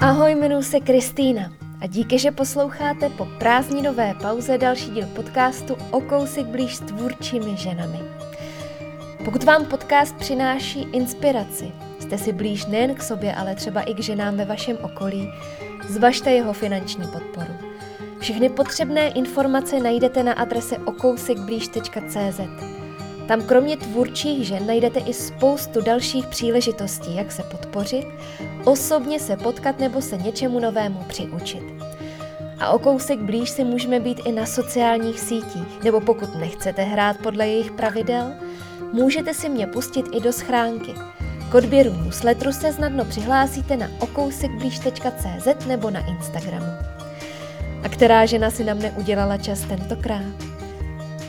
Ahoj, jmenuji se Kristýna a díky, že posloucháte po prázdninové pauze další díl podcastu O kousek blíž s tvůrčími ženami. Pokud vám podcast přináší inspiraci, jste si blíž nejen k sobě, ale třeba i k ženám ve vašem okolí, zvažte jeho finanční podporu. Všechny potřebné informace najdete na adrese okousekblíž.cz. Tam kromě tvůrčích žen najdete i spoustu dalších příležitostí, jak se podpořit, osobně se potkat nebo se něčemu novému přiučit. A o kousek blíž si můžeme být i na sociálních sítích, nebo pokud nechcete hrát podle jejich pravidel, můžete si mě pustit i do schránky. K odběru newsletteru se snadno přihlásíte na okousekblíž.cz nebo na Instagramu. A která žena si na mne udělala čas tentokrát?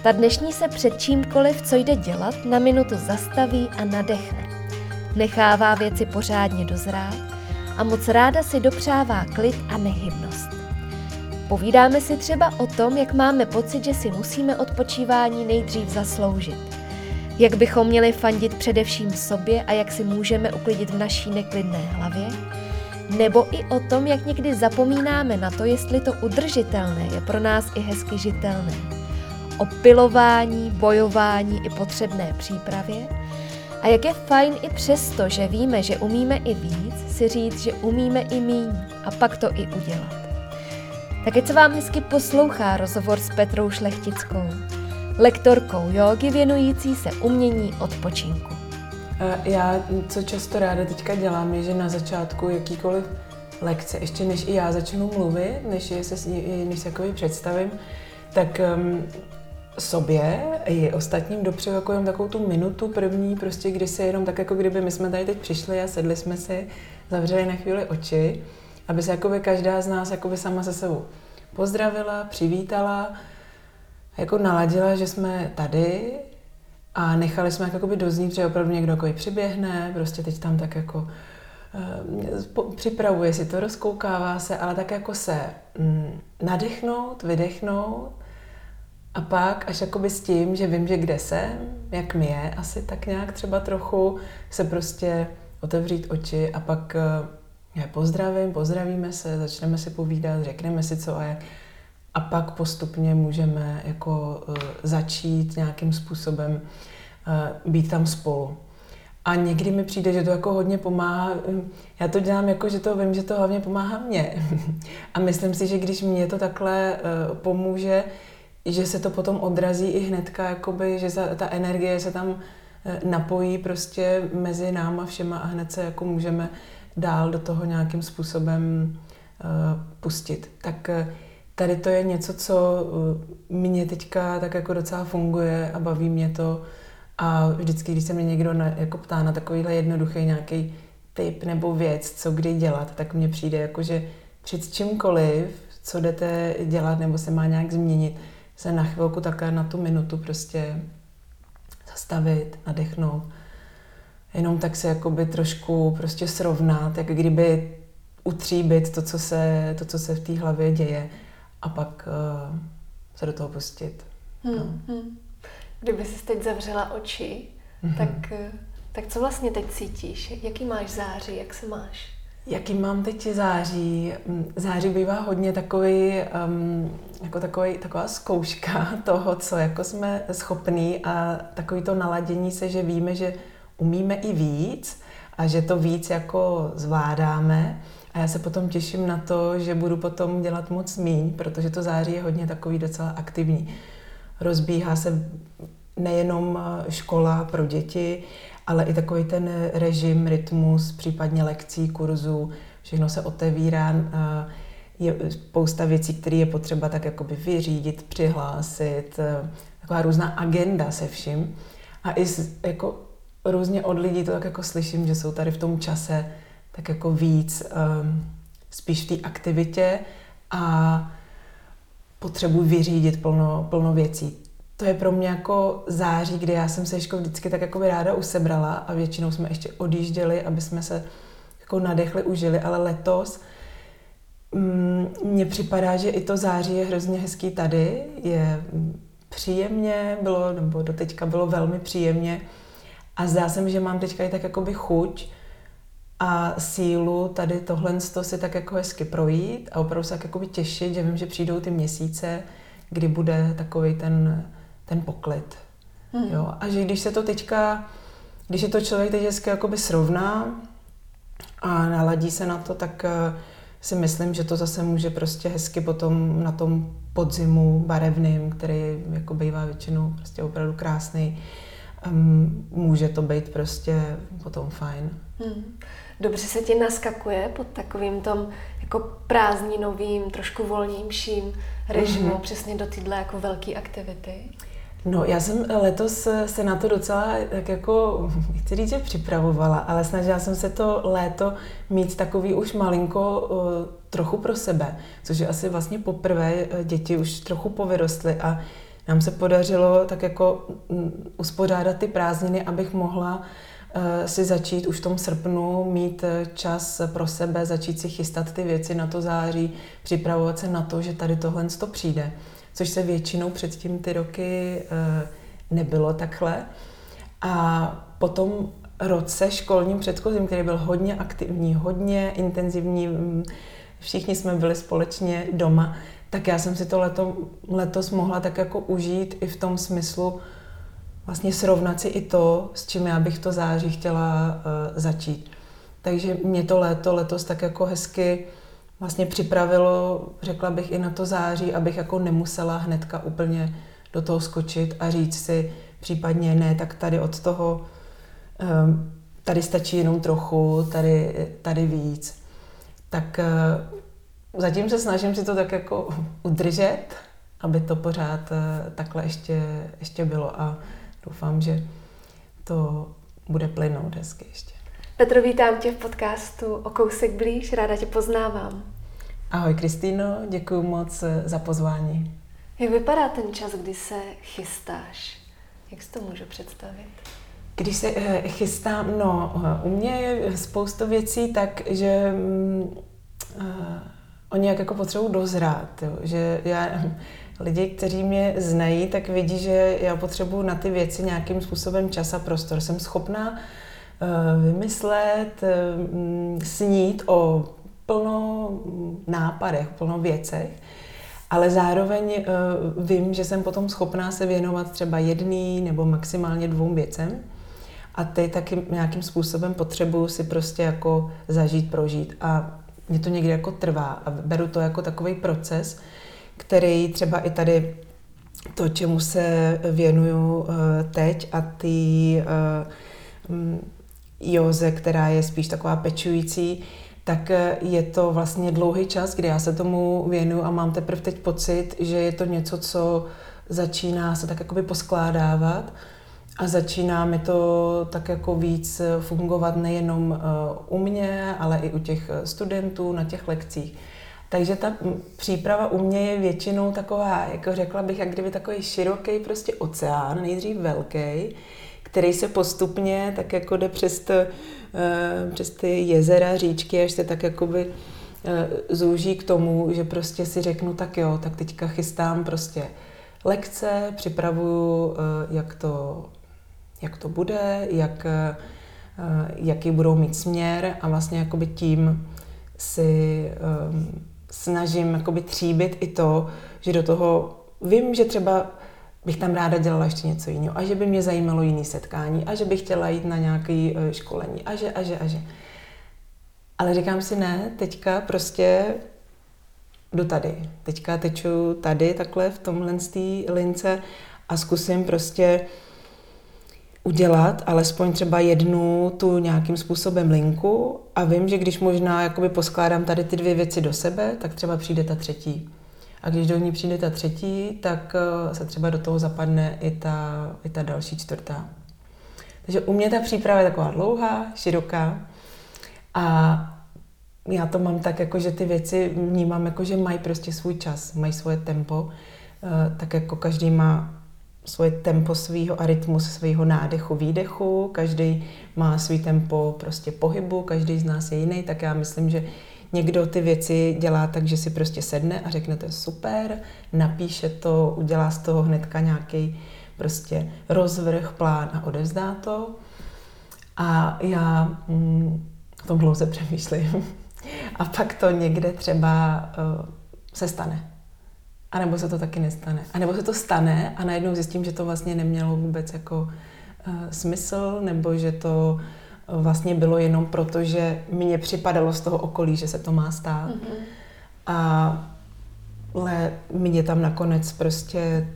Ta dnešní se před čímkoliv, co jde dělat, na minutu zastaví a nadechne. Nechává věci pořádně dozrát a moc ráda si dopřává klid a nehybnost. Povídáme si třeba o tom, jak máme pocit, že si musíme odpočívání nejdřív zasloužit. Jak bychom měli fandit především sobě a jak si můžeme uklidit v naší neklidné hlavě. Nebo i o tom, jak někdy zapomínáme na to, jestli to udržitelné je pro nás i hezky žitelné o pilování, bojování i potřebné přípravě a jak je fajn i přesto, že víme, že umíme i víc, si říct, že umíme i míň a pak to i udělat. Tak se vám hezky poslouchá rozhovor s Petrou Šlechtickou, lektorkou jogy věnující se umění odpočinku. Já, co často ráda teďka dělám, je, že na začátku jakýkoliv lekce, ještě než i já začnu mluvit, než, je se, než se jako představím, tak um, sobě i ostatním dopřeju jako jenom takovou tu minutu první, prostě kdy se jenom tak, jako kdyby my jsme tady teď přišli a sedli jsme si, zavřeli na chvíli oči, aby se jakoby každá z nás jakoby sama se sebou pozdravila, přivítala, jako naladila, že jsme tady a nechali jsme jakoby doznít, že opravdu někdo jako přiběhne, prostě teď tam tak jako uh, připravuje si to, rozkoukává se, ale tak jako se mm, nadechnout, vydechnout a pak až jakoby s tím, že vím, že kde jsem, jak mi je, asi tak nějak třeba trochu, se prostě otevřít oči a pak eh, je pozdravím, pozdravíme se, začneme si povídat, řekneme si co a jak. A pak postupně můžeme jako uh, začít nějakým způsobem uh, být tam spolu. A někdy mi přijde, že to jako hodně pomáhá. Já to dělám jako, že to vím, že to hlavně pomáhá mně. A myslím si, že když mě to takhle pomůže, že se to potom odrazí i hnedka, jakoby, že ta energie se tam eh, napojí prostě mezi náma všema a hned se jako můžeme dál do toho nějakým způsobem uh, pustit. Tak uh, tady to je něco, co mě teďka tak jako docela funguje a baví mě to a vždycky, když se mě někdo na, jako ptá na takovýhle jednoduchý nějaký tip nebo věc, co kdy dělat, tak mně přijde jako, že před čímkoliv, co jdete dělat nebo se má nějak změnit, se na chvilku také na tu minutu prostě zastavit, nadechnout. Jenom tak se jakoby trošku prostě srovnat, jak kdyby utříbit to, co se, to, co se v té hlavě děje a pak uh, se do toho pustit. Hmm, no. hmm. Kdyby jsi teď zavřela oči, mm-hmm. tak, eh, tak co vlastně teď cítíš? Jaký máš září? Jak se máš? Jaký mám teď září? Mm, září bývá hodně takový, um, jako takový, taková zkouška toho, co jako jsme schopní a takový to naladění se, že víme, že umíme i víc a že to víc jako zvládáme. A já se potom těším na to, že budu potom dělat moc míň, protože to září je hodně takový docela aktivní. Rozbíhá se nejenom eh, škola pro děti, ale i takový ten režim, rytmus, případně lekcí, kurzů, všechno se otevírá. Je spousta věcí, které je potřeba tak jakoby vyřídit, přihlásit, taková různá agenda se vším. A i jako různě od lidí to tak jako slyším, že jsou tady v tom čase tak jako víc um, spíš v té aktivitě a potřebuji vyřídit plno, plno věcí to je pro mě jako září, kdy já jsem se ještě vždycky tak jako by ráda usebrala a většinou jsme ještě odjížděli, aby jsme se jako nadechli, užili, ale letos mm, mně připadá, že i to září je hrozně hezký tady, je příjemně, bylo, nebo doteďka bylo velmi příjemně a zdá se mi, že mám teďka i tak jakoby chuť a sílu tady tohle si tak jako hezky projít a opravdu se tak jako těšit, že vím, že přijdou ty měsíce, kdy bude takový ten, ten poklid. Hmm. Jo? A že když se to teďka, když je to člověk teď hezky jakoby srovná a naladí se na to, tak eh, si myslím, že to zase může prostě hezky potom na tom podzimu barevným, který jako bývá většinou prostě opravdu krásný, um, může to být prostě potom fajn. Hmm. Dobře se ti naskakuje pod takovým tom jako prázdninovým, trošku volnějším režimu, mm-hmm. přesně do tyhle jako velké aktivity? No, já jsem letos se na to docela tak jako, nechci říct, že připravovala, ale snažila jsem se to léto mít takový už malinko trochu pro sebe, což je asi vlastně poprvé, uh, děti už trochu povyrostly a nám se podařilo tak jako uspořádat ty prázdniny, abych mohla uh, si začít už v tom srpnu mít čas pro sebe, začít si chystat ty věci na to září, připravovat se na to, že tady tohle to přijde což se většinou předtím ty roky eh, nebylo takhle. A potom roce školním předchozím, který byl hodně aktivní, hodně intenzivní, mm, všichni jsme byli společně doma, tak já jsem si to leto, letos mohla tak jako užít i v tom smyslu vlastně srovnat si i to, s čím já bych to září chtěla uh, začít. Takže mě to léto letos tak jako hezky vlastně připravilo, řekla bych, i na to září, abych jako nemusela hnedka úplně do toho skočit a říct si případně ne, tak tady od toho, ehm, tady stačí jenom trochu, tady, tady víc. Tak eh, zatím se snažím si to tak jako udržet, aby to pořád eh, takhle ještě, ještě bylo a doufám, že to bude plynout hezky ještě. Petro, vítám tě v podcastu O kousek blíž, ráda tě poznávám. Ahoj Kristýno, děkuji moc eh, za pozvání. Jak vypadá ten čas, kdy se chystáš? Jak si to můžu představit? Když se eh, chystám, no, eh, u mě je spousta věcí tak, že uh, oni jak jako potřebují dozrát, jo, že já, lidi, kteří mě znají, tak vidí, že já potřebuji na ty věci nějakým způsobem čas a prostor. Jsem schopná vymyslet, snít o plno nápadech, plno věcech, ale zároveň uh, vím, že jsem potom schopná se věnovat třeba jedný nebo maximálně dvou věcem a ty taky nějakým způsobem potřebuju si prostě jako zažít, prožít. A mě to někdy jako trvá a beru to jako takový proces, který třeba i tady to, čemu se věnuju teď a ty Joze, která je spíš taková pečující, tak eh, je to vlastně dlouhý čas, kdy já se tomu věnu a mám teprve teď pocit, že je to něco, co začíná se tak jakoby poskládávat a začíná mi to tak jako víc eh, fungovat nejenom eh, u mě, ale i u těch studentů na těch lekcích. Takže ta příprava u mě je většinou taková, jako řekla bych, jak kdyby takový široký prostě oceán, nejdřív velký, který se postupně tak jako jde přes, to, eh, přes ty jezera, říčky, až se tak jakoby eh, zúží k tomu, že prostě si řeknu, tak jo, tak teďka chystám prostě lekce, připravuju, eh, jak to, jak to bude, jak, jaký budou mít směr a vlastně jakoby tím si snažím jakoby tříbit i to, že do toho vím, že třeba bych tam ráda dělala ještě něco jiného a že by mě zajímalo jiné setkání a že bych chtěla jít na nějaké eh, školení a že, a že, a že. Ale říkám si ne, teďka prostě jdu tady. Teďka teču tady takhle v tomhle lince a zkusím prostě udělat alespoň třeba jednu tu nějakým způsobem linku a vím, že když možná jakoby poskládám tady ty dvě věci do sebe, tak třeba přijde ta třetí. A když do ní přijde ta třetí, tak eh, se třeba do toho zapadne i ta, i ta další čtvrtá. Takže u mě ta příprava je taková dlouhá, široká. A já to mám tak, jako že ty věci vnímám, jako že mají prostě svůj čas, mají svoje tempo, eh, tak jako každý má svoje tempo svého a rytmus svého nádechu, výdechu, každý má svý tempo prostě pohybu, každý z nás je jiný, tak já myslím, že Někdo ty věci dělá tak, že si prostě sedne a řekne, to je super, napíše to, udělá z toho hnedka nějaký prostě rozvrh, plán a odevzdá to. A já mm, tom dlouze přemýšlím. A pak to někde třeba uh, se stane. A nebo se to taky nestane. A nebo se to stane a najednou zjistím, že to vlastně nemělo vůbec jako uh, smysl, nebo že to vlastně bylo jenom proto, že mně připadalo z toho okolí, že se to má stát. Mm-hmm. A ale mě tam nakonec prostě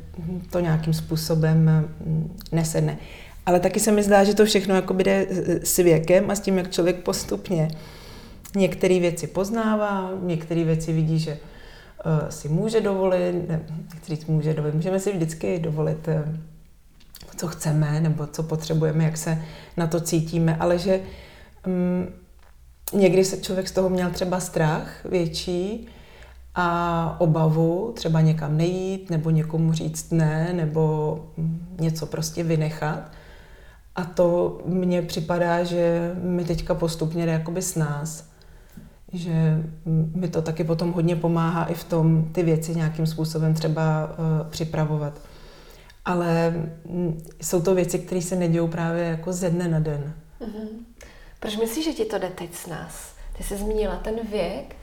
to nějakým způsobem mm, nesedne. Ale taky se mi zdá, že to všechno jako jde s věkem a s tím, jak člověk postupně některé věci poznává, některé věci vidí, že uh, si může dovolit, ne, nechci říct může dovolit, můžeme si vždycky dovolit, uh, co chceme nebo co potřebujeme, jak se na to cítíme, ale že um, někdy se člověk z toho měl třeba strach větší, a obavu třeba někam nejít, nebo někomu říct ne, nebo něco prostě vynechat. A to mně připadá, že mi teďka postupně jde jakoby s nás. Že mi to taky potom hodně pomáhá i v tom ty věci nějakým způsobem třeba uh, připravovat. Ale jsou to věci, které se nedějou právě jako ze dne na den. Mm-hmm. Proč myslíš, že ti to jde teď s nás? Ty jsi zmínila ten věk,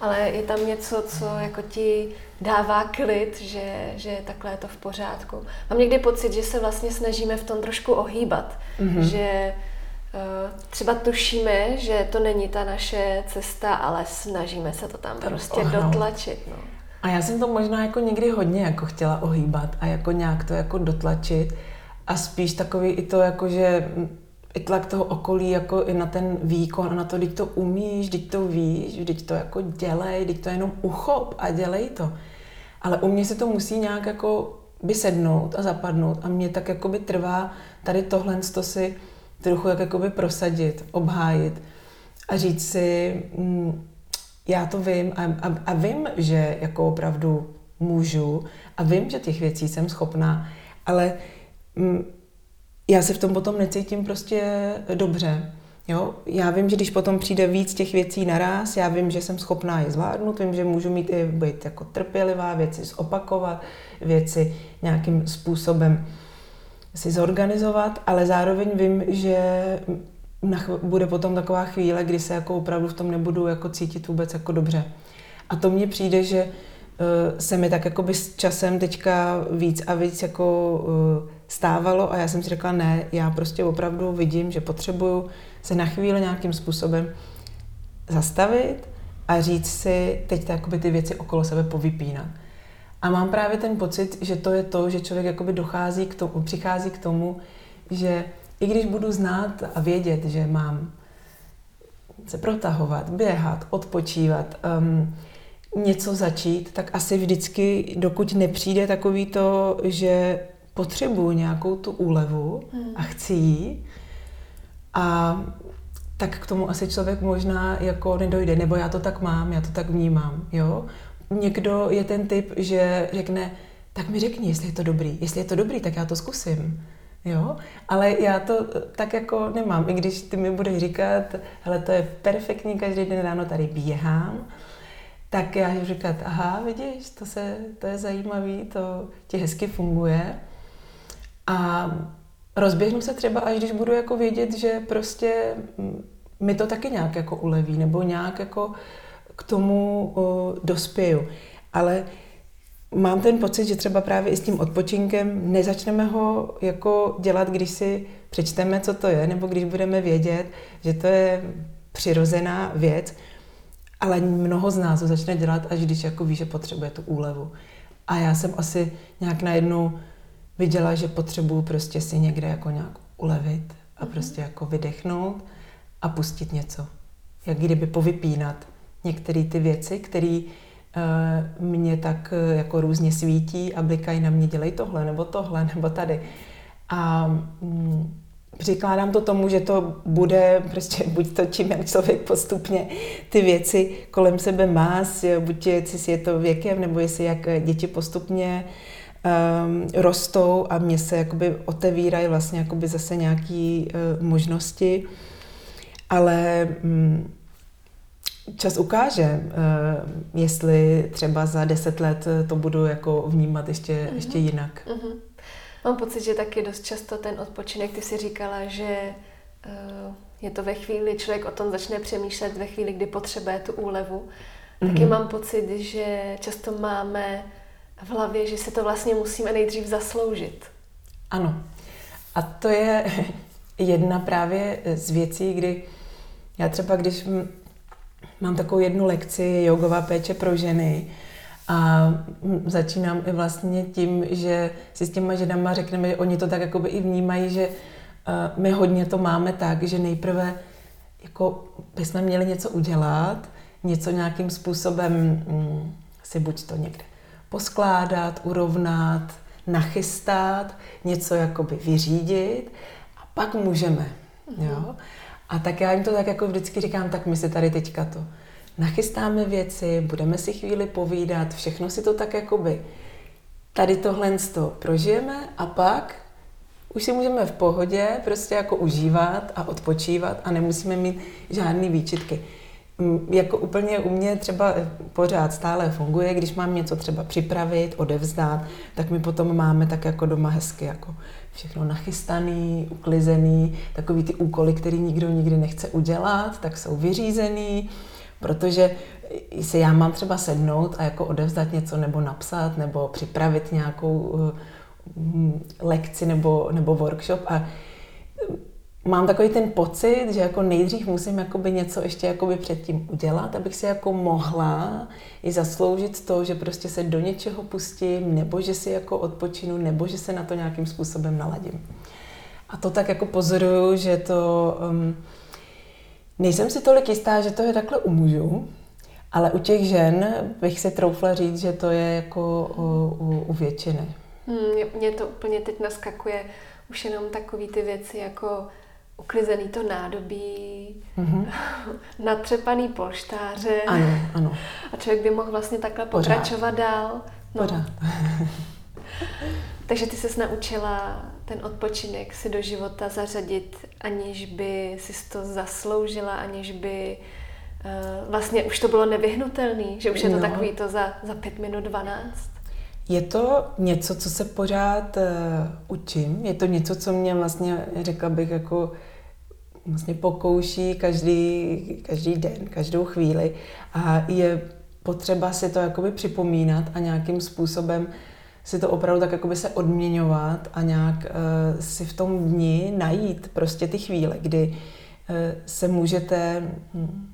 ale je tam něco, co jako ti dává klid, že, že takhle je to v pořádku. Mám někdy pocit, že se vlastně snažíme v tom trošku ohýbat, mm-hmm. že uh, třeba tušíme, že to není ta naše cesta, ale snažíme se to tam prostě ohnout. dotlačit. No. A já jsem to možná jako někdy hodně jako chtěla ohýbat a jako nějak to jako dotlačit a spíš takový i to jako, že i tlak toho okolí jako i na ten výkon a na to, když to umíš, když to víš, když to jako dělej, když to jenom uchop a dělej to. Ale u mě se to musí nějak jako by sednout a zapadnout a mě tak jako by trvá tady tohle to si trochu jak jako by prosadit, obhájit a říct si, mm, já to vím a, a, a vím, že jako opravdu můžu a vím, že těch věcí jsem schopná, ale mm, já se v tom potom necítím prostě dobře. Jo? Já vím, že když potom přijde víc těch věcí naraz, já vím, že jsem schopná je zvládnout, vím, že můžu mít i být jako trpělivá, věci zopakovat, věci nějakým způsobem si zorganizovat, ale zároveň vím, že bude potom taková chvíle, kdy se jako opravdu v tom nebudu jako cítit vůbec jako dobře. A to mně přijde, že uh, se mi tak jako by s časem teďka víc a víc jako uh, stávalo a já jsem si řekla, ne, já prostě opravdu vidím, že potřebuju se na chvíli nějakým způsobem zastavit a říct si teď jakoby ty věci okolo sebe povypínat. A mám právě ten pocit, že to je to, že člověk jakoby dochází k tomu, přichází k tomu, že i když budu znát a vědět, že mám se protahovat, běhat, odpočívat, um, něco začít, tak asi vždycky, dokud nepřijde takový to, že potřebuju nějakou tu úlevu hmm. a chci ji. A tak k tomu asi člověk možná jako nedojde, nebo já to tak mám, já to tak vnímám, jo. Někdo je ten typ, že řekne, tak mi řekni, jestli je to dobrý. Jestli je to dobrý, tak já to zkusím. Jo, ale já to tak jako nemám. I když ty mi budeš říkat, hele, to je perfektní, každý den ráno tady běhám, tak já říkám, říkat, aha, vidíš, to, se, to je zajímavý, to ti hezky funguje. A rozběhnu se třeba, až když budu jako vědět, že prostě mi to taky nějak jako uleví, nebo nějak jako k tomu o, dospěju. Ale mám ten pocit, že třeba právě i s tím odpočinkem nezačneme ho jako dělat, když si přečteme, co to je, nebo když budeme vědět, že to je přirozená věc, ale mnoho z nás ho začne dělat, až když jako ví, že potřebuje tu úlevu. A já jsem asi nějak najednou viděla, že potřebuju prostě si někde jako nějak ulevit a mhm. prostě jako vydechnout a pustit něco. Jak kdyby povypínat některé ty věci, které mě tak uh, jako různě svítí a blikají na mě, dělej tohle, nebo tohle, nebo tady. A mm, přikládám to tomu, že to bude prostě buď to tím, jak člověk postupně ty věci kolem sebe má, buď jestli je to věkem, nebo jestli jak děti postupně um, rostou a mě se jakoby otevírají vlastně jakoby zase nějaké uh, možnosti, ale um, čas ukáže, uh, jestli třeba za deset let to budu jako vnímat ještě, mm-hmm. ještě jinak. Mm-hmm. Mám pocit, že taky dost často ten odpočinek, ty si říkala, že uh, je to ve chvíli, člověk o tom začne přemýšlet ve chvíli, kdy potřebuje tu úlevu. Mm-hmm. Taky mám pocit, že často máme v hlavě, že se to vlastně musíme nejdřív zasloužit. Ano. A to je jedna právě z věcí, kdy já třeba, když mám takovou jednu lekci jogová péče pro ženy a začínám i vlastně tím, že si s těma ženama řekneme, že oni to tak jakoby i vnímají, že my hodně to máme tak, že nejprve jako bychom měli něco udělat, něco nějakým způsobem mm, si buď to někde poskládat, urovnat, nachystat, něco jakoby vyřídit a pak můžeme. Jo? A tak já jim to tak jako vždycky říkám, tak my si tady teďka to nachystáme věci, budeme si chvíli povídat, všechno si to tak jakoby tady tohle to prožijeme a pak už si můžeme v pohodě prostě jako užívat a odpočívat a nemusíme mít žádný výčitky. Jako úplně u mě třeba pořád stále funguje, když mám něco třeba připravit, odevzdat, tak my potom máme tak jako doma hezky jako všechno nachystaný, uklizený, takový ty úkoly, který nikdo nikdy nechce udělat, tak jsou vyřízený, protože se já mám třeba sednout a jako odevzdat něco nebo napsat nebo připravit nějakou mm, lekci nebo, nebo workshop a mám takový ten pocit, že jako nejdřív musím jakoby něco ještě jakoby předtím udělat, abych si jako mohla i zasloužit to, že prostě se do něčeho pustím, nebo že si jako odpočinu, nebo že se na to nějakým způsobem naladím. A to tak jako pozoruju, že to... Um, nejsem si tolik jistá, že to je takhle u mužů, ale u těch žen bych si troufla říct, že to je jako u, u, u většiny. Hmm, to úplně teď naskakuje už jenom takové ty věci jako uklizený to nádobí, mm-hmm. natřepaný polštáře. Ano, ano. A člověk by mohl vlastně takhle Pořád. pokračovat dál. No. Pořád. Takže ty ses naučila ten odpočinek si do života zařadit, aniž by si to zasloužila, aniž by uh, vlastně už to bylo nevyhnutelný, že už je to no. takový to za, za pět minut dvanáct. Je to něco, co se pořád uh, učím. Je to něco, co mě vlastně, řekla bych, jako vlastně pokouší každý, každý den, každou chvíli. A je potřeba si to jakoby připomínat a nějakým způsobem si to opravdu tak jakoby se odměňovat a nějak uh, si v tom dni najít prostě ty chvíle, kdy uh, se můžete hm,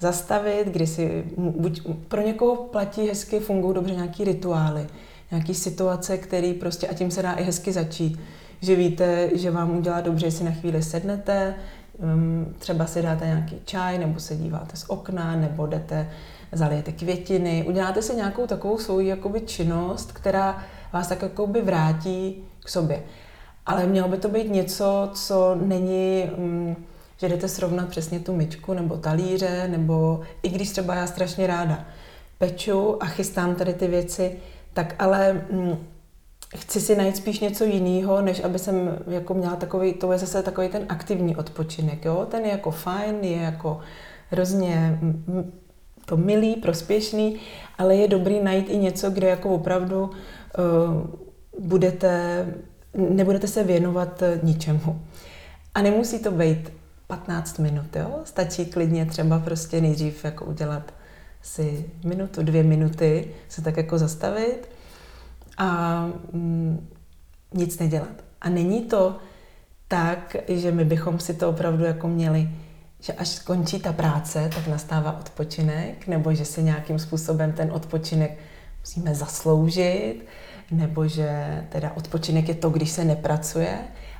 zastavit, kdy si, buď pro někoho platí hezky, fungují dobře nějaký rituály, nějaký situace, který prostě, a tím se dá i hezky začít, že víte, že vám udělá dobře, jestli na chvíli sednete, třeba si dáte nějaký čaj, nebo se díváte z okna, nebo jdete, zalijete květiny, uděláte si nějakou takovou svou jakoby činnost, která vás tak jakoby vrátí k sobě. Ale mělo by to být něco, co není, um, že jdete srovnat přesně tu myčku nebo talíře, nebo i když třeba já strašně ráda peču a chystám tady ty věci, tak ale um, chci si najít spíš něco jiného, než aby jsem jako měla takový, to je zase takový ten aktivní odpočinek, jo? Ten je jako fajn, je jako hrozně to milý, prospěšný, ale je dobrý najít i něco, kde jako opravdu uh, budete, nebudete se věnovat ničemu. A nemusí to být 15 minut, jo? Stačí klidně třeba prostě nejdřív jako udělat si minutu, dvě minuty, se tak jako zastavit, a mm, nic nedělat. A není to tak, že my bychom si to opravdu jako měli, že až skončí ta práce, tak nastává odpočinek, nebo že si nějakým způsobem ten odpočinek musíme zasloužit, nebo že teda odpočinek je to, když se nepracuje,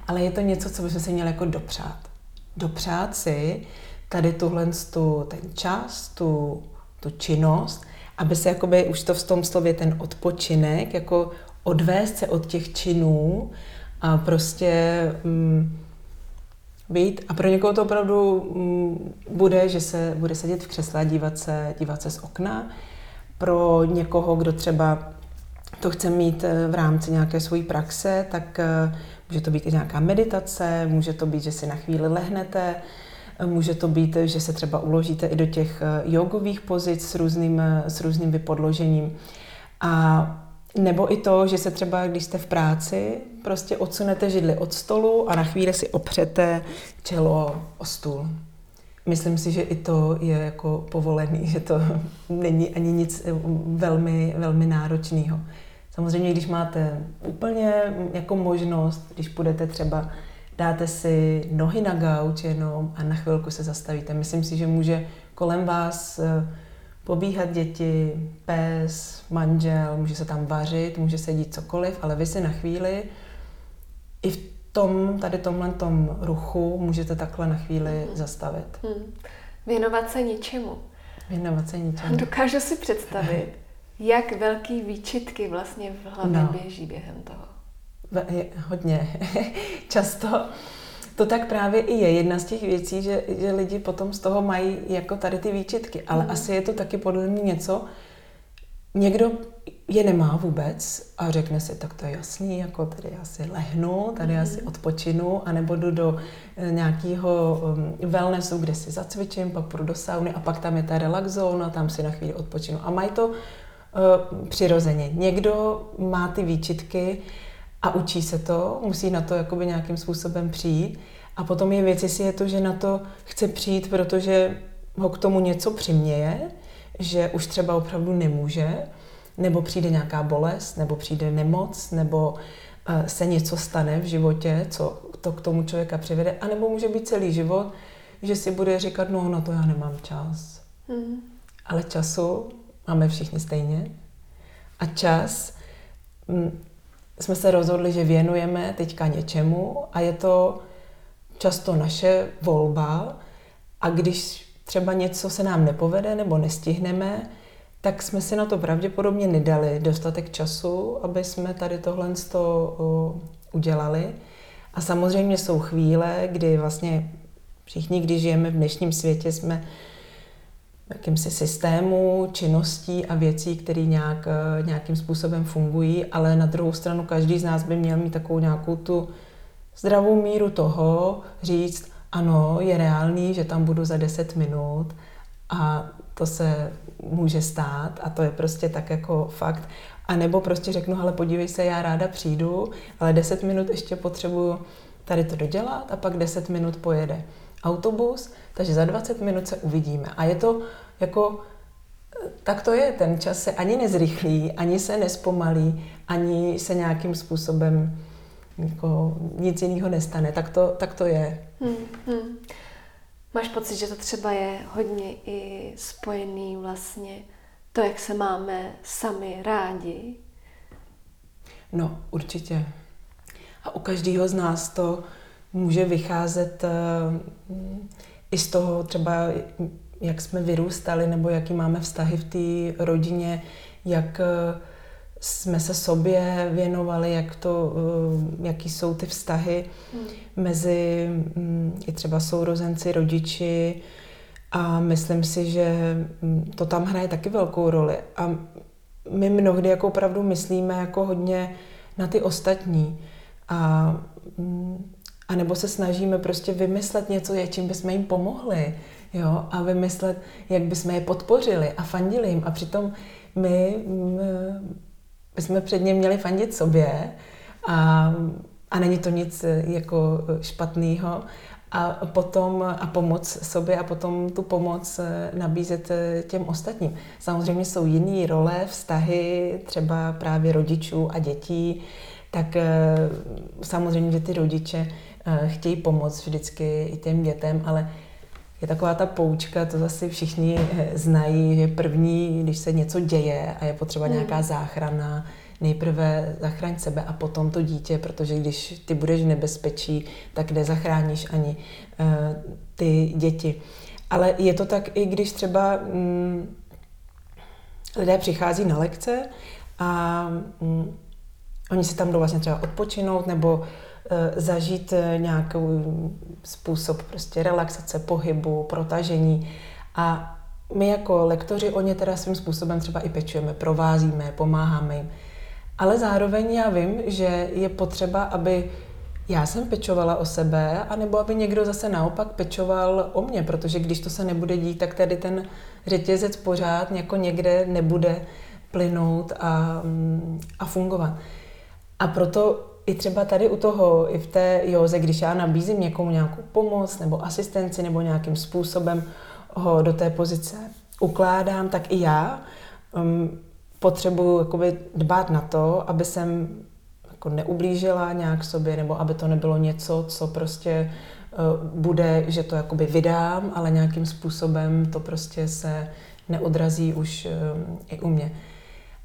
ale je to něco, co bychom se měli jako dopřát. Dopřát si tady tuhle tu, ten čas, tu, tu činnost aby se jakoby už to v tom slově ten odpočinek, jako odvést se od těch činů a prostě mm, být. A pro někoho to opravdu mm, bude, že se bude sedět v křesle a dívat se, dívat se z okna. Pro někoho, kdo třeba to chce mít eh, v rámci nějaké své praxe, tak eh, může to být i nějaká meditace, může to být, že si na chvíli lehnete, Může to být, že se třeba uložíte i do těch eh, jogových pozic s různým, eh, s různým vypodložením. A nebo i to, že se třeba, když jste v práci, prostě odsunete židli od stolu a na chvíli si opřete čelo o stůl. Myslím si, že i to je jako povolený, že to není ani nic velmi, velmi náročného. Samozřejmě, když máte úplně jako možnost, když budete třeba, dáte si nohy na gauč jenom a na chvilku se zastavíte. Myslím si, že může kolem vás eh, pobíhat děti, pes, manžel, může se tam vařit, může se dít cokoliv, ale vy si na chvíli i v tom, tady tomhle tom ruchu můžete takhle na chvíli hmm. zastavit. Hmm. Věnovat se ničemu. Věnovat se ničemu. Dokážu si představit, jak velký výčitky vlastně v hlavě no. běží během toho. Hodně. Často to tak právě i je jedna z těch věcí, že, že lidi potom z toho mají jako tady ty výčitky. Ale mm. asi je to taky podle mě něco, někdo je nemá vůbec a řekne si, tak to je jasný, jako tady asi lehnu, tady mm. asi odpočinu, anebo jdu do eh, nějakého um, wellnessu, kde si zacvičím, pak půjdu do sauny a pak tam je ta relax zóna, tam si na chvíli odpočinu. A mají to uh, přirozeně. Někdo má ty výčitky, a učí se to, musí na to jakoby nějakým způsobem přijít. A potom je věc, jestli je to, že na to chce přijít, protože ho k tomu něco přiměje, že už třeba opravdu nemůže, nebo přijde nějaká bolest, nebo přijde nemoc, nebo uh, se něco stane v životě, co to k tomu člověka přivede, anebo může být celý život, že si bude říkat, no na to já nemám čas. Mm. Ale času máme všichni stejně. A čas mm, jsme se rozhodli, že věnujeme teďka něčemu a je to často naše volba a když třeba něco se nám nepovede nebo nestihneme, tak jsme si na to pravděpodobně nedali dostatek času, aby jsme tady tohle udělali. A samozřejmě jsou chvíle, kdy vlastně všichni, když žijeme v dnešním světě, jsme jakýmsi systému činností a věcí, které nějak, eh, nějakým způsobem fungují, ale na druhou stranu každý z nás by měl mít takovou nějakou tu zdravou míru toho, říct, ano, je reálný, že tam budu za 10 minut a to se může stát a to je prostě tak jako fakt. A nebo prostě řeknu, ale podívej se, já ráda přijdu, ale 10 minut ještě potřebuju tady to dodělat a pak 10 minut pojede autobus, takže za 20 minut se uvidíme. A je to jako, tak to je, ten čas se ani nezrychlí, ani se nespomalí, ani se nějakým způsobem jako nic jiného nestane. Tak to, tak to je. Hmm, hmm. Máš pocit, že to třeba je hodně i spojený vlastně to, jak se máme sami rádi? No, určitě. A u každého z nás to může vycházet uh, i z toho třeba, jak jsme vyrůstali, nebo jaký máme vztahy v té rodině, jak uh, jsme se sobě věnovali, jak to, uh, jaký jsou ty vztahy hmm. mezi um, i třeba sourozenci, rodiči a myslím si, že mm, to tam hraje taky velkou roli. A my mnohdy jako opravdu myslíme jako hodně na ty ostatní. A um, a nebo se snažíme prostě vymyslet něco, čím bychom jim pomohli. Jo? A vymyslet, jak bychom je podpořili a fandili jim. A přitom my, my jsme před ně měli fandit sobě a, a není to nic jako špatného. A potom a pomoc sobě a potom tu pomoc nabízet těm ostatním. Samozřejmě jsou jiné role, vztahy třeba právě rodičů a dětí, tak samozřejmě, že ty rodiče chtějí pomoct vždycky i těm dětem, ale je taková ta poučka, to zase všichni eh, znají, že první, když se něco děje a je potřeba mm. nějaká záchrana, nejprve zachraň sebe a potom to dítě, protože když ty budeš v nebezpečí, tak nezachráníš ani uh, ty děti. Ale je to tak i když třeba mm, lidé přichází na lekce a mm, oni si tam jdou vlastně třeba odpočinout nebo Eh, zažít eh, nějaký způsob prostě relaxace, pohybu, protažení. A my jako lektoři o ně teda svým způsobem třeba i pečujeme, provázíme, pomáháme jim. Ale zároveň já vím, že je potřeba, aby já jsem pečovala o sebe, anebo aby někdo zase naopak pečoval o mě, protože když to se nebude dít, tak tady ten řetězec pořád jako někde nebude plynout a, mm, a fungovat. A proto i třeba tady u toho, i v té józe, když já nabízím někomu nějakou pomoc nebo asistenci nebo nějakým způsobem ho do té pozice ukládám, tak i já um, potřebuji jakoby dbát na to, aby jsem jako neublížila nějak sobě, nebo aby to nebylo něco, co prostě uh, bude, že to jakoby vydám, ale nějakým způsobem to prostě se neodrazí už um, i u mě.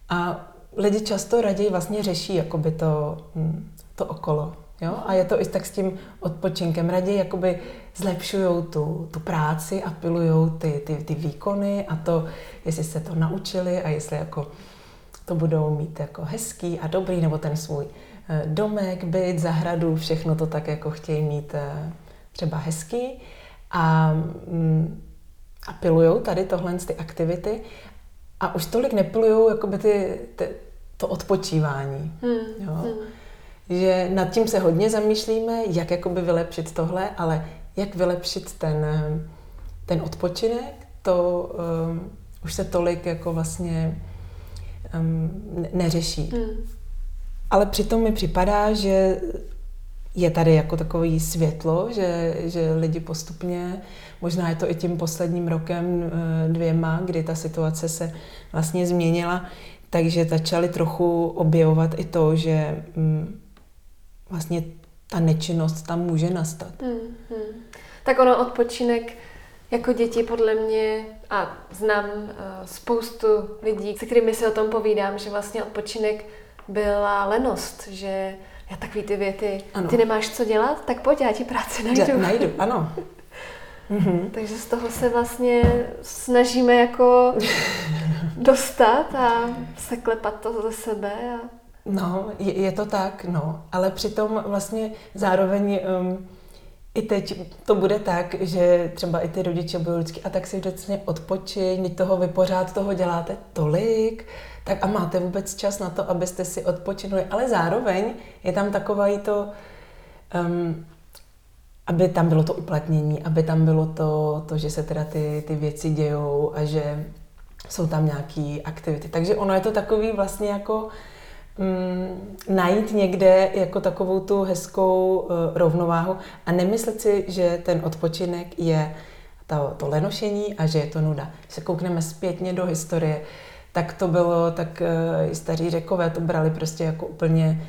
A lidi často raději vlastně řeší jakoby to, hm, to okolo. Jo? A je to i tak s tím odpočinkem. Raději jakoby zlepšují tu, tu práci a ty, ty, ty výkony a to, jestli se to naučili a jestli jako to budou mít jako hezký a dobrý, nebo ten svůj eh, domek, byt, zahradu, všechno to tak jako chtějí mít eh, třeba hezký a, mm, a pilujou tady tohle ty aktivity a už tolik nepilujou ty, ty, to odpočívání. Hmm. Jo? Hmm. Že nad tím se hodně zamýšlíme, jak jakoby vylepšit tohle, ale jak vylepšit ten, ten odpočinek, to um, už se tolik jako vlastně um, neřeší. Hmm. Ale přitom mi připadá, že je tady jako takový světlo, že, že lidi postupně, možná je to i tím posledním rokem eh, dvěma, kdy ta situace se vlastně změnila, takže začali trochu objevovat i to, že mm, vlastně ta nečinnost tam může nastat. Hmm, hmm. Tak ono odpočinek jako děti podle mě, a znám uh, spoustu lidí, se kterými se o tom povídám, že vlastně odpočinek byla lenost, že já takový ty věty, ano. ty nemáš co dělat, tak pojď, já ti práci najdu. Ja, najdu, ano. Mhm. Takže z toho se vlastně snažíme jako dostat a seklepat to ze sebe. A... No, je, je to tak, no. Ale přitom vlastně zároveň um, i teď to bude tak, že třeba i ty rodiče budou vždycky, a tak si vždycky odpočiň, toho vy pořád toho děláte tolik, tak a máte vůbec čas na to, abyste si odpočinuli. Ale zároveň je tam taková i to, um, aby tam bylo to uplatnění, aby tam bylo to, to že se teda ty, ty věci dějou a že jsou tam nějaké aktivity. Takže ono je to takový vlastně jako mm, najít někde jako takovou tu hezkou uh, rovnováhu a nemyslet si, že ten odpočinek je to, to lenošení a že je to nuda. Když se koukneme zpětně do historie, tak to bylo, tak uh, staří řekové to brali prostě jako úplně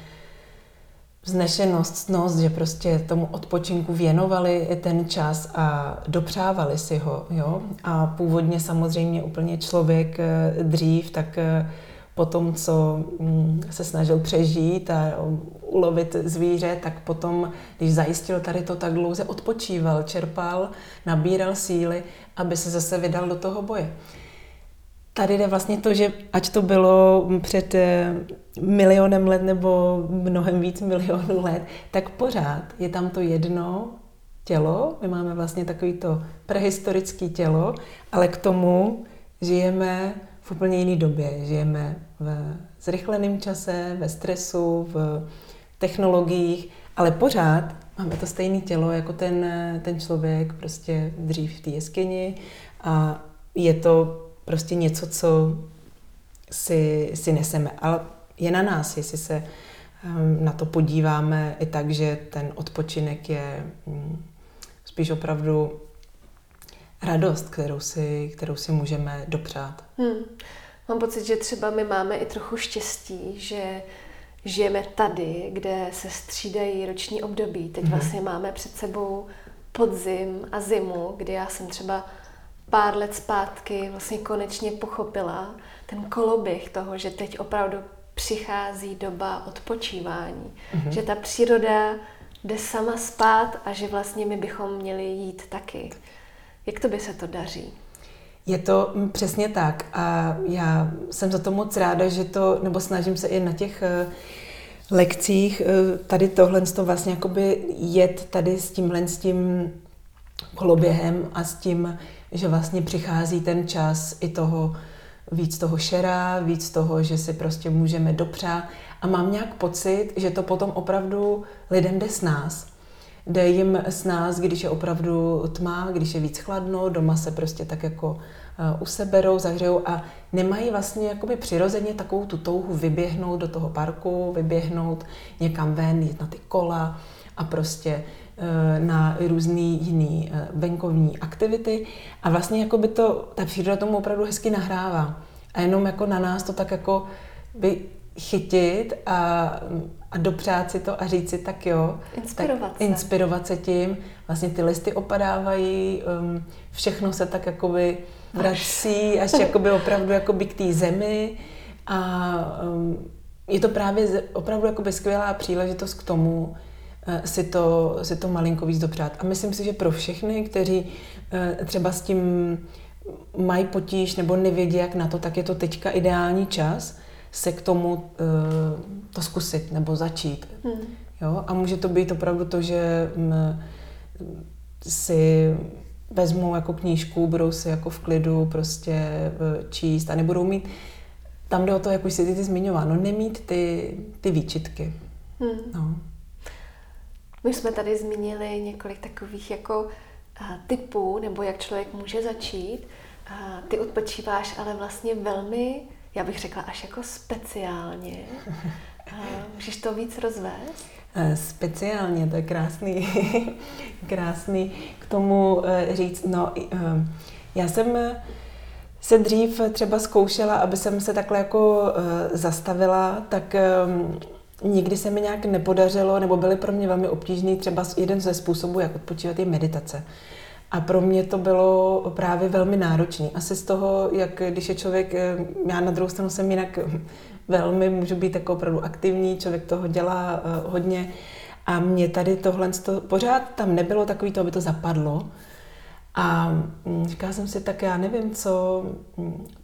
vznešenost, cnost, že prostě tomu odpočinku věnovali ten čas a dopřávali si ho. Jo? A původně samozřejmě úplně člověk eh, dřív, tak eh, po tom, co mm, se snažil přežít a ulovit zvíře, tak potom, když zajistil tady to, tak dlouze odpočíval, čerpal, nabíral síly, aby se zase vydal do toho boje. Tady jde vlastně to, že ať to bylo před eh, milionem let nebo mnohem víc milionů let, tak pořád je tam to jedno tělo. My máme vlastně takový to prehistorické tělo, ale k tomu žijeme v úplně jiné době. Žijeme v zrychleném čase, ve stresu, v technologiích, ale pořád máme to stejné tělo jako ten, ten člověk prostě dřív v té jeskyni a je to prostě něco, co si, si neseme. Ale je na nás, jestli se um, na to podíváme i tak, že ten odpočinek je um, spíš opravdu radost, kterou si, kterou si můžeme dopřát. Hmm. Mám pocit, že třeba my máme i trochu štěstí, že žijeme tady, kde se střídají roční období. Teď hmm vlastně máme před sebou podzim a zimu, kdy já jsem třeba pár let zpátky vlastně konečně pochopila ten koloběh toho, že teď opravdu přichází doba odpočívání. Mm-hmm. Že ta příroda jde sama spát a že vlastně my bychom měli jít taky. Jak to by se to daří? Je to mm, přesně tak a já jsem za to moc ráda, že to, nebo snažím se i na těch uh, lekcích uh, tady tohle to vlastně jakoby jet tady s tímhle s tím koloběhem a s tím, že vlastně přichází ten čas i toho, víc toho šera, víc toho, že si prostě můžeme dopřát a mám nějak pocit, že to potom opravdu lidem jde s nás. jde jim s nás, když je opravdu tma, když je víc chladno, doma se prostě tak jako uh, useberou, zahřejou a nemají vlastně jakoby přirozeně takovou tu touhu vyběhnout do toho parku, vyběhnout někam ven, jít na ty kola a prostě na různé jiné uh, venkovní aktivity. A vlastně jako by to, ta příroda tomu opravdu hezky nahrává. A jenom jako na nás to tak jako by chytit a, a dopřát si to a říct si tak jo. Inspirovat tak se. Inspirovat se tím. Vlastně ty listy opadávají, um, všechno se tak jakoby vrací až jakoby opravdu jakoby k té zemi a um, je to právě opravdu jakoby skvělá příležitost k tomu, si to, si to malinko víc dopřát. A myslím si, že pro všechny, kteří uh, třeba s tím mají potíž nebo nevědí, jak na to, tak je to teďka ideální čas se k tomu uh, to zkusit nebo začít. Hmm. Jo? A může to být opravdu to, že m, si vezmou jako knížku, budou si jako v klidu prostě eh, číst a nebudou mít, tam jde o to, jak už si ty, ty zmiňovala, no nemít ty, ty výčitky. Hmm. No. My jsme tady zmínili několik takových jako uh, typů, nebo jak člověk může začít. Uh, ty odpočíváš ale vlastně velmi, já bych řekla až jako speciálně. Uh, můžeš to víc rozvést? Speciálně, to je krásný, krásný k tomu říct. No, já jsem se dřív třeba zkoušela, aby jsem se takhle jako zastavila, tak nikdy se mi nějak nepodařilo, nebo byly pro mě velmi obtížný. Třeba jeden ze způsobů, jak odpočívat, je meditace. A pro mě to bylo právě velmi náročné. Asi z toho, jak když je člověk, já na druhou stranu jsem jinak velmi, můžu být jako opravdu aktivní, člověk toho dělá uh, hodně. A mě tady tohle to, pořád tam nebylo takový to, aby to zapadlo. A um, říkala jsem si, tak já nevím, co,